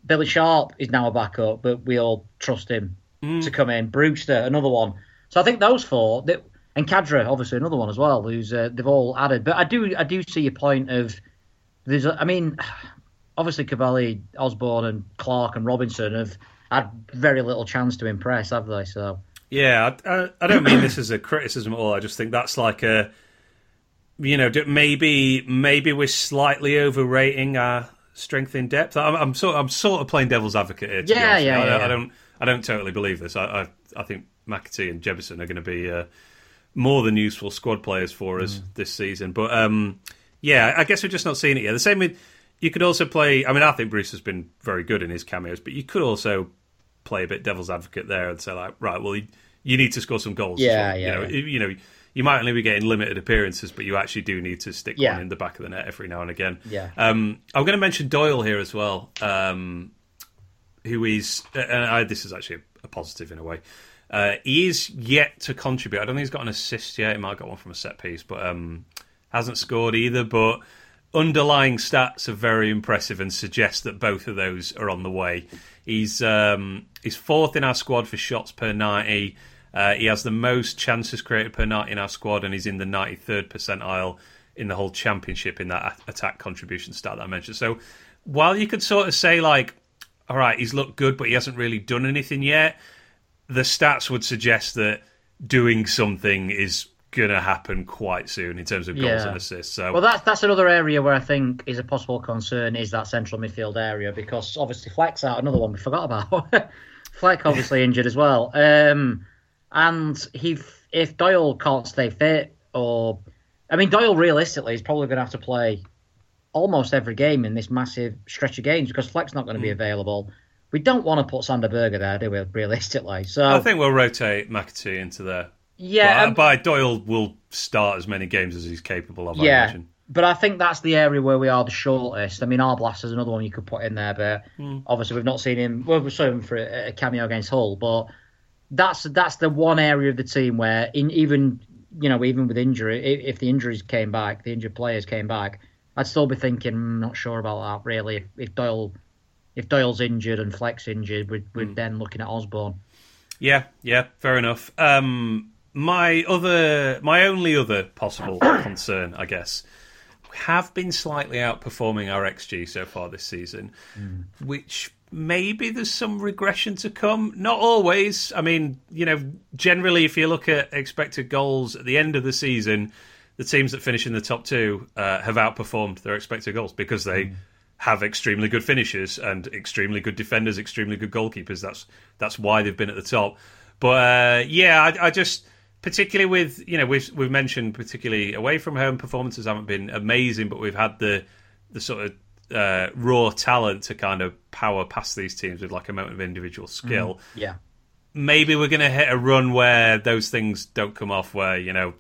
S2: Billy Sharp is now a backup, but we all trust him mm. to come in. Brewster, another one. So I think those four. That, and Khadra, obviously another one as well, who's uh, they've all added. But I do I do see your point of there's I mean, <sighs> obviously Coulibaly, Osborne, and Clark and Robinson have had very little chance to impress, have they? So
S1: yeah, I, I don't mean this as a criticism at all. I just think that's like a you know maybe maybe we're slightly overrating our strength in depth. I'm, I'm sort I'm sort of playing devil's advocate here.
S2: yeah, yeah,
S1: I,
S2: yeah,
S1: I, don't I don't totally believe this. I I, I think McAtee and Jebbison are going to be. Uh, more than useful squad players for us mm. this season. But um, yeah, I guess we're just not seeing it yet. The same with you could also play. I mean, I think Bruce has been very good in his cameos, but you could also play a bit devil's advocate there and say like, right, well, you, you need to score some goals.
S2: Yeah,
S1: well.
S2: yeah,
S1: you know,
S2: yeah.
S1: you know, you might only be getting limited appearances, but you actually do need to stick yeah. one in the back of the net every now and again.
S2: Yeah.
S1: Um, I'm going to mention Doyle here as well, um, who is, and I, this is actually a positive in a way. Uh, he is yet to contribute. I don't think he's got an assist yet. He might have got one from a set piece, but um, hasn't scored either. But underlying stats are very impressive and suggest that both of those are on the way. He's um, he's fourth in our squad for shots per ninety. Uh, he has the most chances created per night in our squad, and he's in the ninety third percentile in the whole championship in that attack contribution stat that I mentioned. So while you could sort of say like, all right, he's looked good, but he hasn't really done anything yet the stats would suggest that doing something is going to happen quite soon in terms of goals yeah. and assists. So,
S2: well, that's that's another area where I think is a possible concern is that central midfield area because obviously Fleck's out, another one we forgot about. <laughs> Fleck obviously <laughs> injured as well, um, and he if Doyle can't stay fit or, I mean Doyle realistically is probably going to have to play almost every game in this massive stretch of games because Fleck's not going to mm. be available we don't want to put Sander Berge there, do we? Realistically, so
S1: I think we'll rotate McAtee into there.
S2: Yeah,
S1: but, um, but Doyle will start as many games as he's capable of. Yeah, I
S2: but I think that's the area where we are the shortest. I mean, Arblaster is another one you could put in there, but mm. obviously we've not seen him. Well, we saw him for a, a, cameo against Hull, but that's that's the one area of the team where, in even you know, even with injury, if, if the injuries came back, the injured players came back, I'd still be thinking, I'm mm, not sure about that really. If, if Doyle if Doyle's injured and Fleck's injured, we're, we're mm. then looking at Osborne.
S1: Yeah, yeah, fair enough. Um, my other, my only other possible <coughs> concern, I guess, have been slightly outperforming our XG so far this season, mm. which maybe there's some regression to come. Not always. I mean, you know, generally, if you look at expected goals at the end of the season, the teams that finish in the top two uh, have outperformed their expected goals because they. Mm have extremely good finishers and extremely good defenders, extremely good goalkeepers. That's that's why they've been at the top. But uh, yeah, I, I, just particularly with you know we've we've mentioned particularly away from home performances haven't been amazing, but we've had the the sort of uh, raw talent to kind of power past these teams with like a moment of individual skill. Mm,
S2: yeah,
S1: maybe we're going to hit a run where those things don't come off. Where you know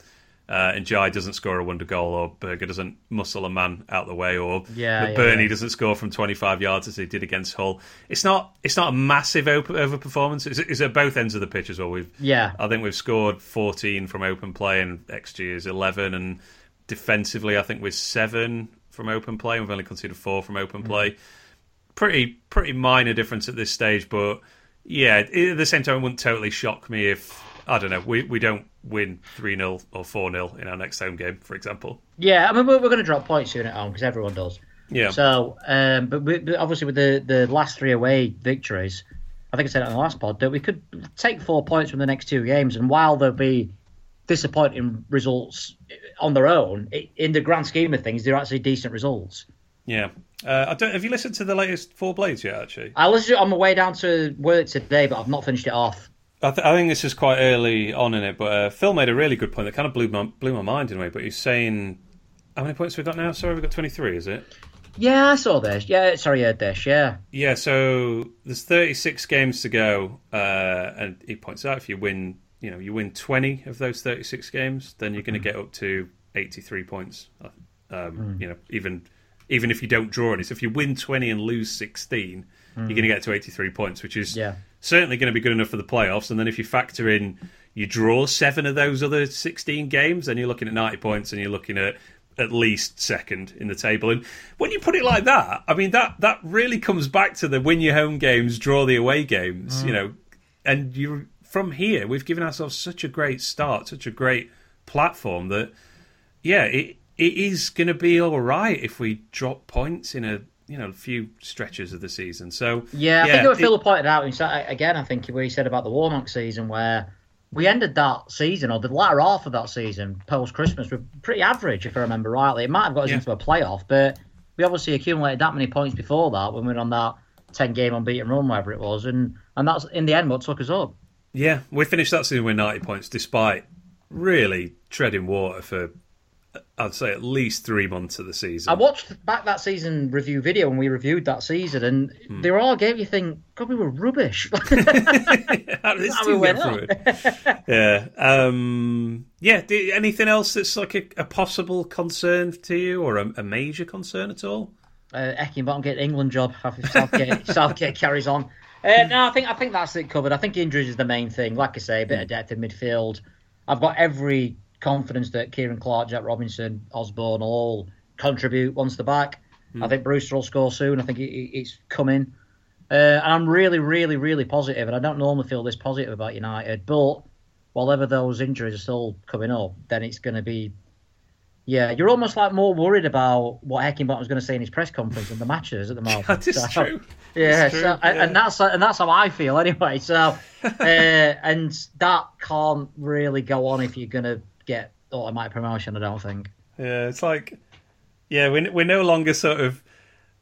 S1: uh, and Jai doesn't score a wonder goal, or Berge doesn't muscle a man out the way, or
S2: yeah,
S1: McBurnie
S2: yeah.
S1: doesn't score from 25 yards as he did against Hull. It's not it's not a massive over performance. It's, it's, at both ends of the pitch as well. We've
S2: yeah,
S1: I think we've scored 14 from open play, and XG is 11, and defensively I think we're seven from open play. We've only conceded four from open mm. play. Pretty pretty minor difference at this stage, but yeah, at the same time, it wouldn't totally shock me if I don't know we we don't win 3 0 or 4 0 in our next home game, for example.
S2: Yeah, I mean, we're, we're going to drop points soon at home because everyone does.
S1: Yeah.
S2: So, um, but, we, but, obviously, with the, the last three away victories, I think I said it on the last pod that we could take four points from the next two games, and while there'll be disappointing results on their own, in the grand scheme of things, they're actually decent results.
S1: Yeah. Uh, I don't. Have you listened to the latest Four Blades yet? Actually,
S2: I listened on my way down to work today, but I've not finished it off.
S1: I, th- I, think this is quite early on in it, but uh, Phil made a really good point that kind of blew my blew my mind in a way. But he's saying, how many points have we got now? Sorry, we've got twenty three. Is it?
S2: Yeah, I saw this. Yeah, sorry, I heard this. Yeah.
S1: Yeah. So there's thirty six games to go, uh, and he points out if you win, you know, you win twenty of those thirty six games, then you're going to mm. get up to eighty three points. Uh, um, mm. You know, even even if you don't draw any. So if you win twenty and lose sixteen, mm. you're going to get to eighty three points, which is
S2: yeah
S1: certainly going to be good enough for the playoffs. And then if you factor in you draw seven of those other 16 games, then you're looking at 90 points and you're looking at at least second in the table. And when you put it like that, I mean that that really comes back to the win your home games, draw the away games, mm. you know. And you from here, we've given ourselves such a great start, such a great platform that yeah, it it is going to be all right if we drop points in a you know a few stretches of the season. So
S2: yeah, I yeah, think what Phil pointed out again. I think where he said about the Warnock season where we ended that season or the latter half of that season post Christmas were pretty average, if I remember rightly. It might have got us yeah. into a playoff, but we obviously accumulated that many points before that when we were on that ten game unbeaten run, whatever it was, and and that's in the end what took us up.
S1: Yeah, we finished that season with ninety points, despite really treading water for I'd say at least three months of the season.
S2: I watched back that season review video when we reviewed that season, and hmm. they were all game. You think, God, we were rubbish.
S1: How did this team get through it? yeah, um, yeah. anything else that's like a, a, possible concern to you, or a, a major concern at all?
S2: Uh, Heckingbottom get England job. Southgate, <laughs> Southgate carries on. Uh, no, I think I think that's it covered. I think injuries is the main thing. Like I say, a bit of depth in midfield. I've got every confidence that Ciaran Clark, Jack Robinson, Osborne will all contribute once they're back. Mm. I think Brewster will score soon. I think it's coming. Uh, and I'm really, really, really positive, and I don't normally feel this positive about United, but whatever those injuries are still coming up, then it's going to be. Yeah, you're almost like more worried about what Heckingbottom's going to say in his press conference than the matches at the moment. <laughs>
S1: that is so, true. <laughs>
S2: Yeah, true. So, yeah, and that's and that's how I feel anyway. So, <laughs> uh, and that can't really go on if you're going to get automatic promotion. I don't think.
S1: Yeah, it's like, yeah, we're we're no longer sort of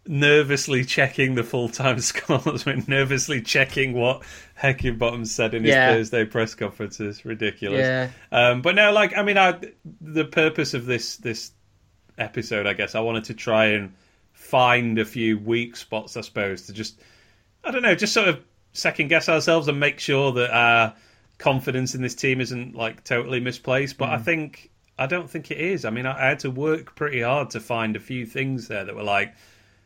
S1: nervously checking the full time <laughs> scores. We're nervously checking what Heckingbottom said in his yeah. Thursday press conference. Is ridiculous.
S2: Yeah.
S1: Um, but no, like I mean, I, the purpose of this this episode, I guess, I wanted to try and find a few weak spots, I suppose, to just I don't know, just sort of second guess ourselves and make sure that our confidence in this team isn't like totally misplaced. But mm. I think I don't think it is. I mean, I, I, had to work pretty hard to find a few things there that were like,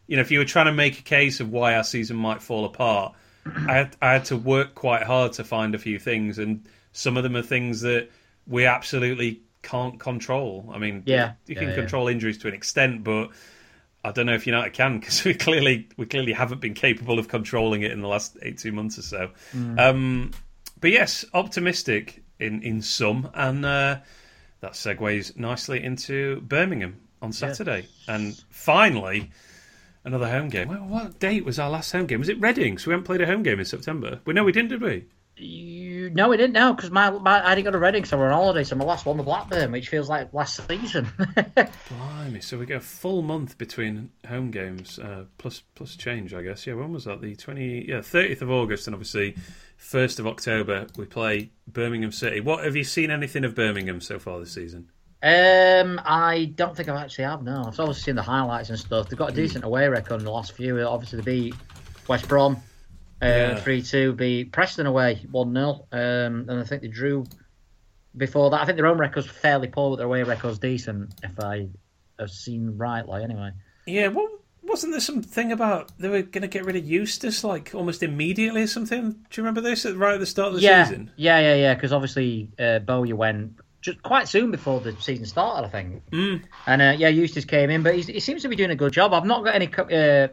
S1: you know, if you were trying to make a case of why our season might fall apart, I had, I had to work quite hard to find a few things, and some of them are things that we absolutely can't control. I mean,
S2: yeah,
S1: you can
S2: yeah.
S1: control injuries to an extent, but I don't know if United can <laughs> because we clearly we clearly haven't been capable of controlling it in the last eighteen months or so. Mm. Um, but yes, optimistic in in some, and uh, that segues nicely into Birmingham on Saturday, yes. and finally another home game. Well, what date was our last home game? Was it Reading? So we haven't played a home game in September. But no, we didn't, did we?
S2: You, no, we didn't know because my, my I didn't go to Reading, so we're on holiday. So my last one was Blackburn, which feels like last season. <laughs>
S1: Blimey! So we get a full month between home games, uh, plus plus change, I guess. Yeah, when was that? The twenty, yeah, thirtieth of August, and obviously first of October we play Birmingham City. What have you seen anything of Birmingham so far this season?
S2: Um, I don't think I've actually have. No, I've obviously seen the highlights and stuff. They've got a decent away record in the last few. Obviously, they beat West Brom three uh, two, beat Preston away one 0 um, and I think they drew before that. I think their own record's fairly poor, but their away record's decent. If I have seen rightly, anyway.
S1: Yeah, well, wasn't there something about they were going to get rid of Eustace like almost immediately or something? Do you remember this right at the start of the
S2: yeah,
S1: season?
S2: Yeah, yeah, yeah. Because obviously uh, Bowyer went just quite soon before the season started, I think.
S1: Mm.
S2: And uh, yeah, Eustace came in, but he seems to be doing a good job. I've not got any. Uh,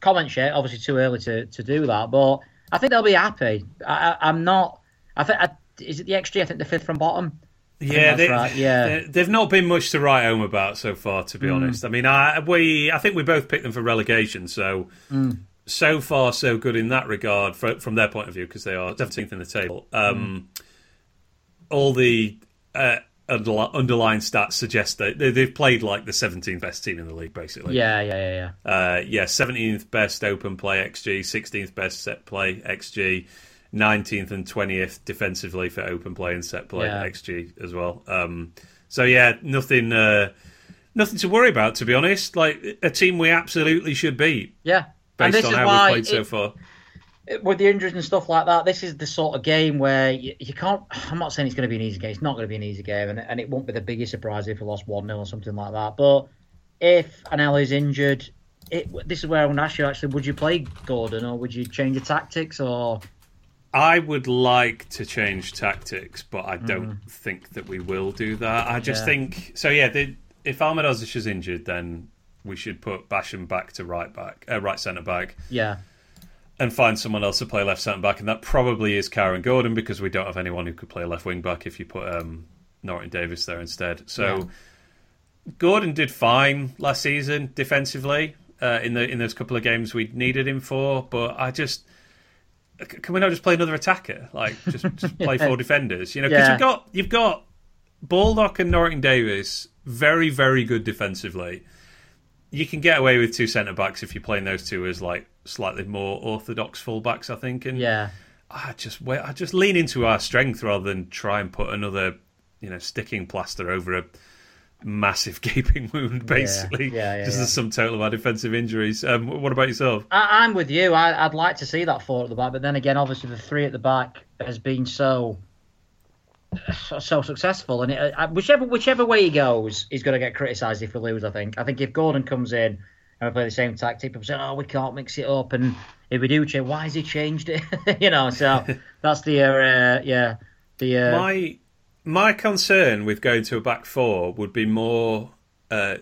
S2: comments yet. Obviously, too early to, to do that, but I think they'll be happy. I, am not. I think I, is it the XG? I think the fifth from bottom.
S1: Yeah, they, right. yeah, they, have not been much to write home about so far. To be mm. honest, I mean, I we I think we both picked them for relegation, so
S2: mm.
S1: so far so good in that regard for, from their point of view because they are 17th in the table. Um, mm. All the uh, underlying stats suggest that they've played like the 17th best team in the league, basically.
S2: Yeah, yeah, yeah,
S1: yeah. Uh, yeah, 17th best open play XG, 16th best set play XG, 19th and 20th defensively for open play and set play yeah. XG as well. Um, so yeah, nothing, uh, nothing to worry about to be honest. Like a team we absolutely should beat.
S2: Yeah,
S1: based on how we've played it, so far
S2: with the injuries and stuff like that, this is the sort of game where you, you can't. I'm not saying it's going to be an easy game. It's not going to be an easy game, and, and it won't be the biggest surprise if we lost one 0 or something like that. But if Anelka is injured, it, this is where I want to ask you. Actually, would you play Gordon or would you change your tactics or?
S1: I would like to change tactics, but I don't mm. think that we will do that. I just yeah. think so. Yeah, the, if Ahmedhodzic is injured, then we should put Basham back to right back, uh, right centre back.
S2: Yeah
S1: and find someone else to play left centre back, and that probably is Kyron Gordon because we don't have anyone who could play left wing back if you put um, Norrington-Davies there instead. So yeah. Gordon did fine last season defensively uh, in the in those couple of games we needed him for, but I just can we not just play another attacker? Like just, <laughs> just play four defenders, you know? Because yeah. you've got you've got Baldock and Norrington-Davies very very good defensively. You can get away with two centre backs if you're playing those two as like slightly more orthodox fullbacks, I think. And
S2: yeah,
S1: I just I just lean into our strength rather than try and put another you know sticking plaster over a massive <laughs> gaping wound, basically.
S2: Yeah, yeah, yeah
S1: just
S2: yeah.
S1: the sum total of our defensive injuries. Um, what about yourself?
S2: I, am with you. I, would like to see that four at the back, but then again, obviously the three at the back has been so so, successful, and it, uh, whichever whichever way he goes, he's going to get criticised if we lose. I think. I think if Gordon comes in and we play the same tactic. People say, "Oh, we can't mix it up," and if we do change, why has he changed it? <laughs> you know, so <laughs> that's the uh, yeah the uh...
S1: my my concern with going to a back four would be more uh,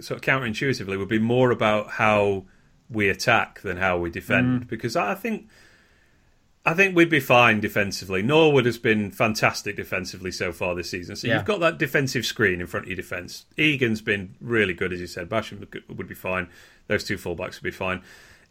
S1: sort of counterintuitively would be more about how we attack than how we defend mm. because I think I think we'd be fine defensively. Norwood has been fantastic defensively so far this season. So yeah. you've got that defensive screen in front of your defence. Egan's been really good, as you said. Basham would be fine. Those two fullbacks would be fine.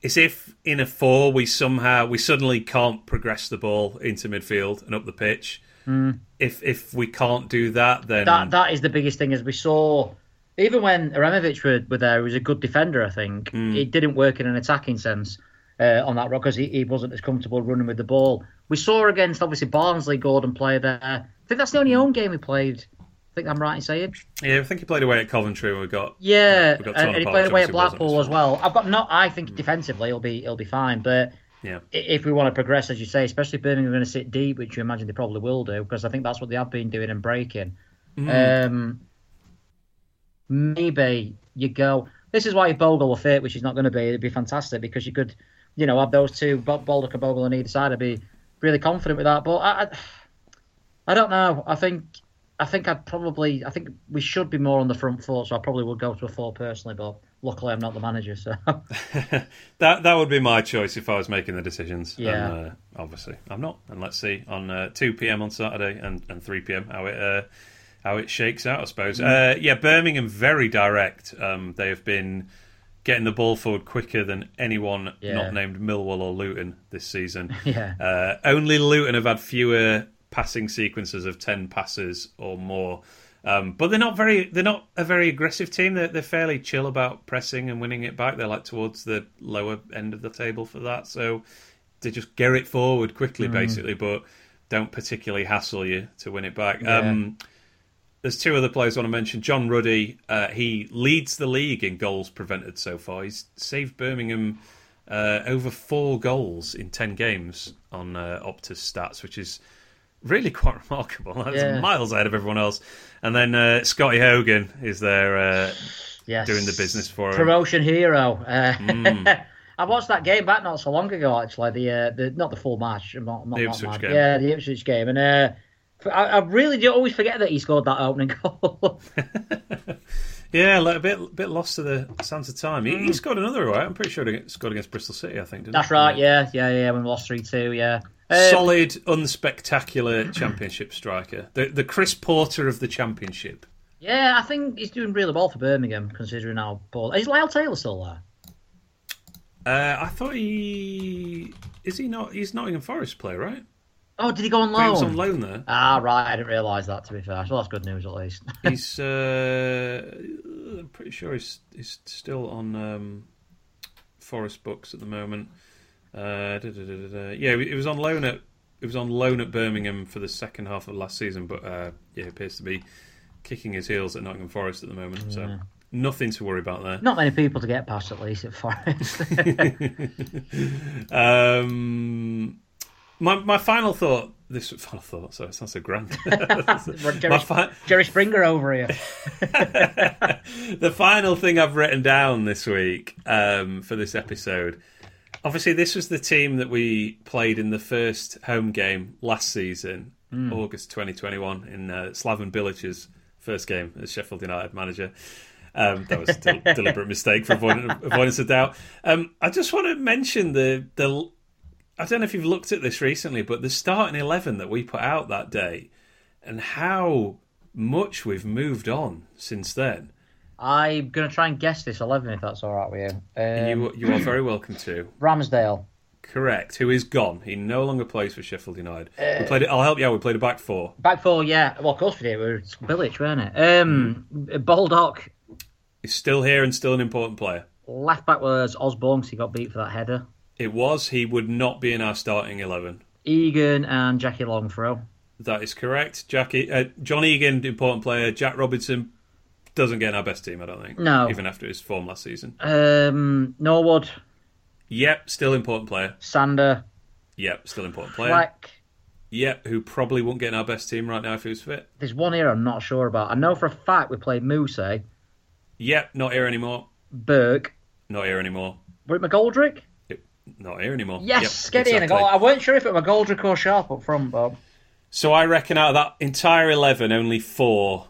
S1: It's if in a four we somehow we suddenly can't progress the ball into midfield and up the pitch.
S2: Mm.
S1: If if we can't do that, then
S2: that that is the biggest thing. As we saw, even when Aremovic were, were there, he was a good defender. I think mm. it didn't work in an attacking sense uh, on that rock because he, he, wasn't as comfortable running with the ball. We saw against obviously Barnsley, Gordon play there. I think that's the only home game he played. I think I'm right in saying.
S1: Yeah, I think he played away at Coventry we got.
S2: Yeah, we got and, and he played away at Blackpool as well. I've got not. I think defensively he'll be he'll be fine, but
S1: yeah.
S2: if we want to progress, as you say, especially if Birmingham are going to sit deep, which you imagine they probably will do, because I think that's what they have been doing and breaking. Mm. Um, maybe you go. This is why if Bogle were fit, which is not going to be, it'd be fantastic because you could you know, have those two, Baldock and Bogle on either side, I'd be really confident with that. But I, I, I don't know. I think I think I'd probably I think we should be more on the front foot, so I probably would go to a four personally. But luckily I'm not the manager, so <laughs>
S1: that that would be my choice if I was making the decisions.
S2: Yeah.
S1: And, uh, obviously, I'm not. And let's see on uh, two p.m. on Saturday and, and three p.m. how it uh, how it shakes out. I suppose. Uh, yeah, Birmingham very direct. Um, they have been getting the ball forward quicker than anyone
S2: Yeah.
S1: not named Millwall or Luton this season. <laughs>
S2: yeah.
S1: Uh, only Luton have had fewer passing sequences of ten passes or more. Um, but they're not very. They're not a very aggressive team. They're, they're fairly chill about pressing and winning it back. They're like towards the lower end of the table for that. So they just get it forward quickly,
S2: Mm.
S1: basically, but don't particularly hassle you to win it back. Um, there's two other players I want to mention. John Ruddy, uh, he leads the league in goals prevented so far. He's saved Birmingham uh, over four goals in ten games on uh, Optus stats, which is really <laughs> quite remarkable. That's
S2: Yeah.
S1: miles ahead of everyone else. And then uh, Scotty Hogan is there uh,
S2: yes.
S1: doing the business for him.
S2: promotion hero. Uh,
S1: Mm. <laughs>
S2: I watched that game back not so long ago. Actually, the uh, the not the full match, not, not,
S1: The Ipswich game.
S2: Yeah, the Ipswich game, and uh, I, I really do always forget that he scored that opening <laughs> goal.
S1: Yeah, like a bit bit lost to the sands of time. He,
S2: Mm.
S1: he scored another, right? I'm pretty sure he scored against Bristol City. I think. Didn't
S2: That's
S1: he?
S2: right. Yeah, yeah, yeah. When we lost three two. Yeah. Uh,
S1: Solid, unspectacular championship striker. The the Chris Porter of the championship.
S2: Yeah, I think he's doing really well for Birmingham, considering how poor. Is Lyle Taylor still there?
S1: Uh, I thought he is he not? He's Nottingham Forest player, right?
S2: Oh, did he go on
S1: He was
S2: loan?
S1: on loan there.
S2: Ah, right. I didn't realise that. To be fair, so that's good news at least. <laughs>
S1: He's uh, I'm pretty sure he's he's still on um, Forest books at the moment. Uh, da, da, da, da, da. Yeah, it was on loan at he was on loan at Birmingham for the second half of last season, but uh, yeah, appears to be kicking his heels at Nottingham Forest at the moment. So nothing to worry about there.
S2: Not many people to get past, at least at Forest. <laughs>
S1: Um, my my final thought. This final thought. Sorry, it sounds so grand. <laughs> <laughs>
S2: Jerry,
S1: fi-
S2: Jerry Springer over here.
S1: the final thing I've written down this week um, for this episode. Obviously, this was the team that we played in the first home game last season, August 2021, in uh, Slaven Bilic's first game as Sheffield United manager. Um, that was a del- <laughs> deliberate mistake for avoidance, avoidance of doubt. Um, I just want to mention the the. I don't know if you've looked at this recently, but the starting eleven that we put out that day, and how much we've moved on since then.
S2: I'm going to try and guess this 11 if that's all right with you. Um,
S1: You you are very welcome to. <clears throat>
S2: Ramsdale.
S1: Correct. Who is gone? He no longer plays for Sheffield United. we played it. I'll help you out. We played a back four.
S2: Back four, yeah. Well, of course we did. We were Bilic, weren't it? Um, Baldock.
S1: He's still here and still an important player.
S2: Left back was Osborne he got beat for that header.
S1: It was. He would not be in our starting eleven.
S2: Egan and Jackie Longthrow.
S1: That is correct. Jackie, uh, John Egan, important player. Jack Robinson doesn't get in our best team. I don't think.
S2: No.
S1: Even after his form last season.
S2: Um, Norwood,
S1: Yep. Still important player.
S2: Sander,
S1: Yep. Still important player.
S2: Fleck.
S1: Yep. Who probably won't get in our best team right now if he was fit.
S2: There's one here I'm not sure about. I know for a fact we played Moose,
S1: Yep. Not here anymore.
S2: Burke.
S1: Not here anymore.
S2: Were it McGoldrick?
S1: Not here anymore.
S2: Yes,
S1: Yep,
S2: get in. I,
S1: exactly.
S2: got, I weren't sure if it was McGoldrick or Sharp up front, Bob.
S1: So I reckon out of that entire eleven, only four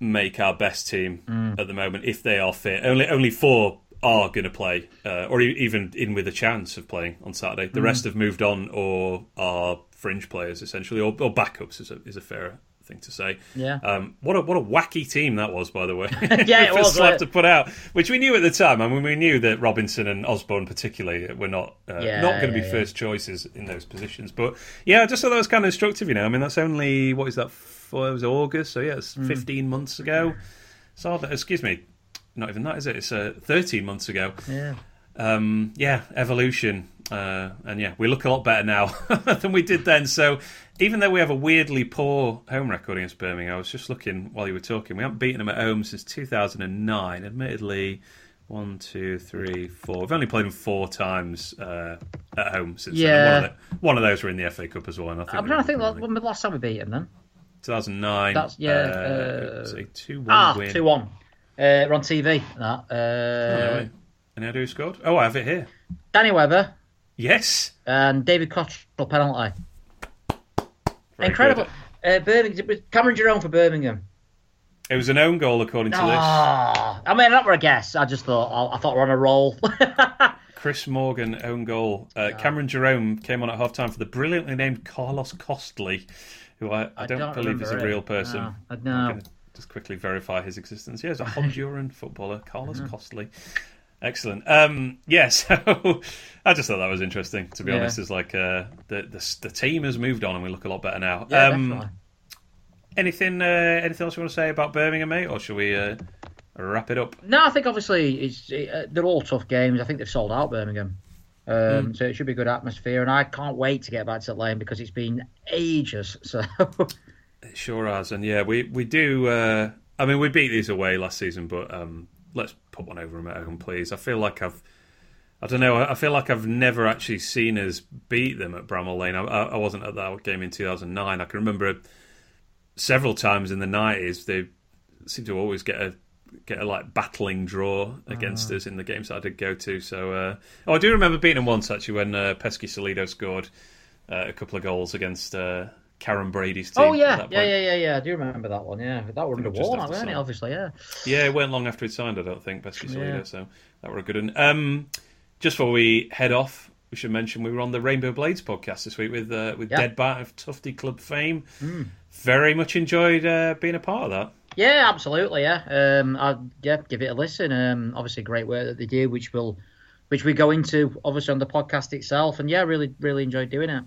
S1: make our best team
S2: Mm.
S1: at the moment if they are fit. Only only four are going to play, uh, or e- even in with a chance of playing on Saturday.
S2: Mm.
S1: The rest have moved on or are fringe players essentially, or, or backups is a, is a fair thing to say.
S2: Yeah.
S1: Um, what a what a wacky team that was, by the way. <laughs> <laughs>
S2: Yeah, it was, uh,
S1: to put out, which we knew at the time. I mean, we knew that Robinson and Osborne particularly were not uh,
S2: Yeah,
S1: not going to
S2: yeah,
S1: be
S2: yeah.
S1: first choices in those positions. But yeah, I just thought that was kind of instructive. You know, I mean, that's only what is that? For, it was August, so yeah, it's
S2: Mm.
S1: 15 months ago. So excuse me, not even that, is it? It's uh, 13 months ago.
S2: Yeah.
S1: Um, yeah, evolution, uh, and yeah, we look a lot better now <laughs> than we did then. So even though we have a weirdly poor home record against Birmingham, I was just looking while you were talking. We haven't beaten them at home since 2009. Admittedly, one, two, three, four. We've only played them four times uh, at home since.
S2: Yeah.
S1: One of, the, one of those were in the FA Cup as well. I think
S2: I'm
S1: we
S2: trying to think when the last time we beat him then.
S1: 2009.
S2: That's- yeah,
S1: Uh,
S2: uh,
S1: it two-one
S2: Ah,
S1: win.
S2: 2 1. Uh, we're on TV. That.
S1: Oh,
S2: Uh,
S1: wait. Any idea who scored? Oh, I have it here.
S2: Danny Webber
S1: Yes.
S2: and David Cotterill penalty.
S1: Very
S2: Incredible. Uh, Birmingham, Cameron Jerome for Birmingham.
S1: It was an own goal, according to this.
S2: Ah, I mean, that were a guess. I just thought I thought we're on a roll. <laughs>
S1: Chris Morgan own goal. Uh, Cameron Jerome came on at half time for the brilliantly named Carlos Costly, who I, I, don't,
S2: don't
S1: believe is a real
S2: it.
S1: person.
S2: No, no.
S1: just quickly verify his existence. Yeah, he's a <laughs> Honduran footballer, Carlos
S2: Uh-huh.
S1: Costly. Excellent. Um, yeah, <laughs> so I just thought that was interesting. To be
S2: Yeah.
S1: honest, is like uh, the, the the team has moved on and we look a lot better now.
S2: yeah,
S1: um, anything uh, anything else you want to say about Birmingham, mate, or should we uh, wrap it up?
S2: No, I think obviously it's uh, they're all tough games. I think they've sold out Birmingham, um,
S1: Hmm.
S2: so it should be a good atmosphere. And I can't wait to get back to Lane because it's been ages. <laughs> So
S1: It sure has, and yeah, we we do. Uh, I mean, we beat these away last season, but um, let's put one over them at home, please. I feel like I've, I don't know, I feel like I've never actually seen us beat them at Bramall Lane. I, I I wasn't at that game in two thousand nine. I can remember several times in the nineties they seem to always get a get a like battling draw against us in the games that I did go to. So, uh, oh, I do remember beating them once actually when uh, Peschisolido scored uh, a couple of goals against uh, Karren Brady's team.
S2: oh yeah, yeah, yeah, yeah, yeah. I do remember that one. Yeah, that were under
S1: just
S2: Warnock,
S1: after
S2: weren't it? Obviously, yeah.
S1: Yeah, it weren't long after he'd signed, I don't think, Peschisolido,
S2: Yeah.
S1: so that were a good one. Um, just before we head off, we should mention we were on the Rainbow Blades podcast this week with uh, with
S2: Yeah.
S1: Dead Bat of Tufty Club fame. Very much enjoyed uh, being a part of that.
S2: Yeah, absolutely. Yeah, um, I yeah, give it a listen. Um, obviously, great work that they do, which will, which we go into obviously on the podcast itself. And yeah, really, really enjoyed doing it.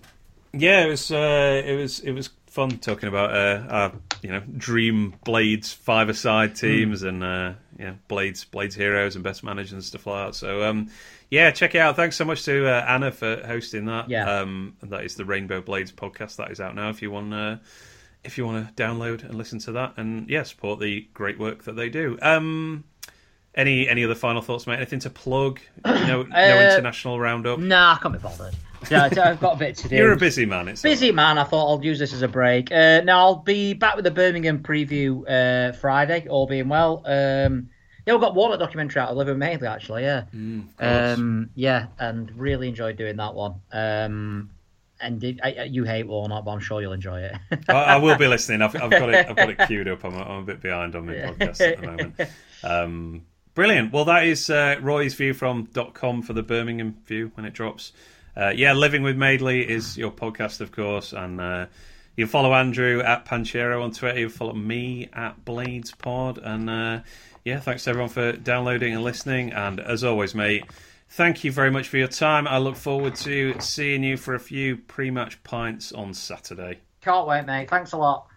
S1: Yeah, it was uh, it was it was fun talking about uh, our you know dream Blades five aside teams and uh, yeah Blades Blades heroes and best managers and stuff like that. So um, yeah, check it out. Thanks so much to uh, Anna for hosting that.
S2: Yeah.
S1: um, that is the Rainbow Blades podcast that is out now. If you want uh, if you want to download and listen to that and yeah support the great work that they do. Um, any any other final thoughts, mate? Anything to plug? No, <clears throat> no
S2: Uh,
S1: international roundup.
S2: Nah, I can't be bothered. Yeah, I've got a bit to <laughs> do.
S1: You're a busy man. It's
S2: Busy man, I thought I'll use this as a break. Uh, now I'll be back with the Birmingham preview uh, Friday, all being well. Um, yeah, we've got Warnock documentary out of Liver Mainly actually. Yeah,
S1: course.
S2: um, yeah, and really enjoyed doing that one. Um, and did, I, you hate Warnock, but I'm sure you'll enjoy it.
S1: I, I will be listening. I've, I've got it. I've got it <laughs> queued up. I'm, a- I'm a bit behind on my podcast at the moment. Um, brilliant. Well, that is uh, Roy's view from .com for the Birmingham view when it drops. Uh, yeah, living with Maidley is your podcast, of course, and uh, you follow Andrew at Panchero on Twitter. You follow me at Blades Pod, and uh, yeah, thanks everyone for downloading and listening. And as always, mate thank you very much for your time. I look forward to seeing you for a few pre match pints on Saturday.
S2: Can't wait, mate. Thanks a lot.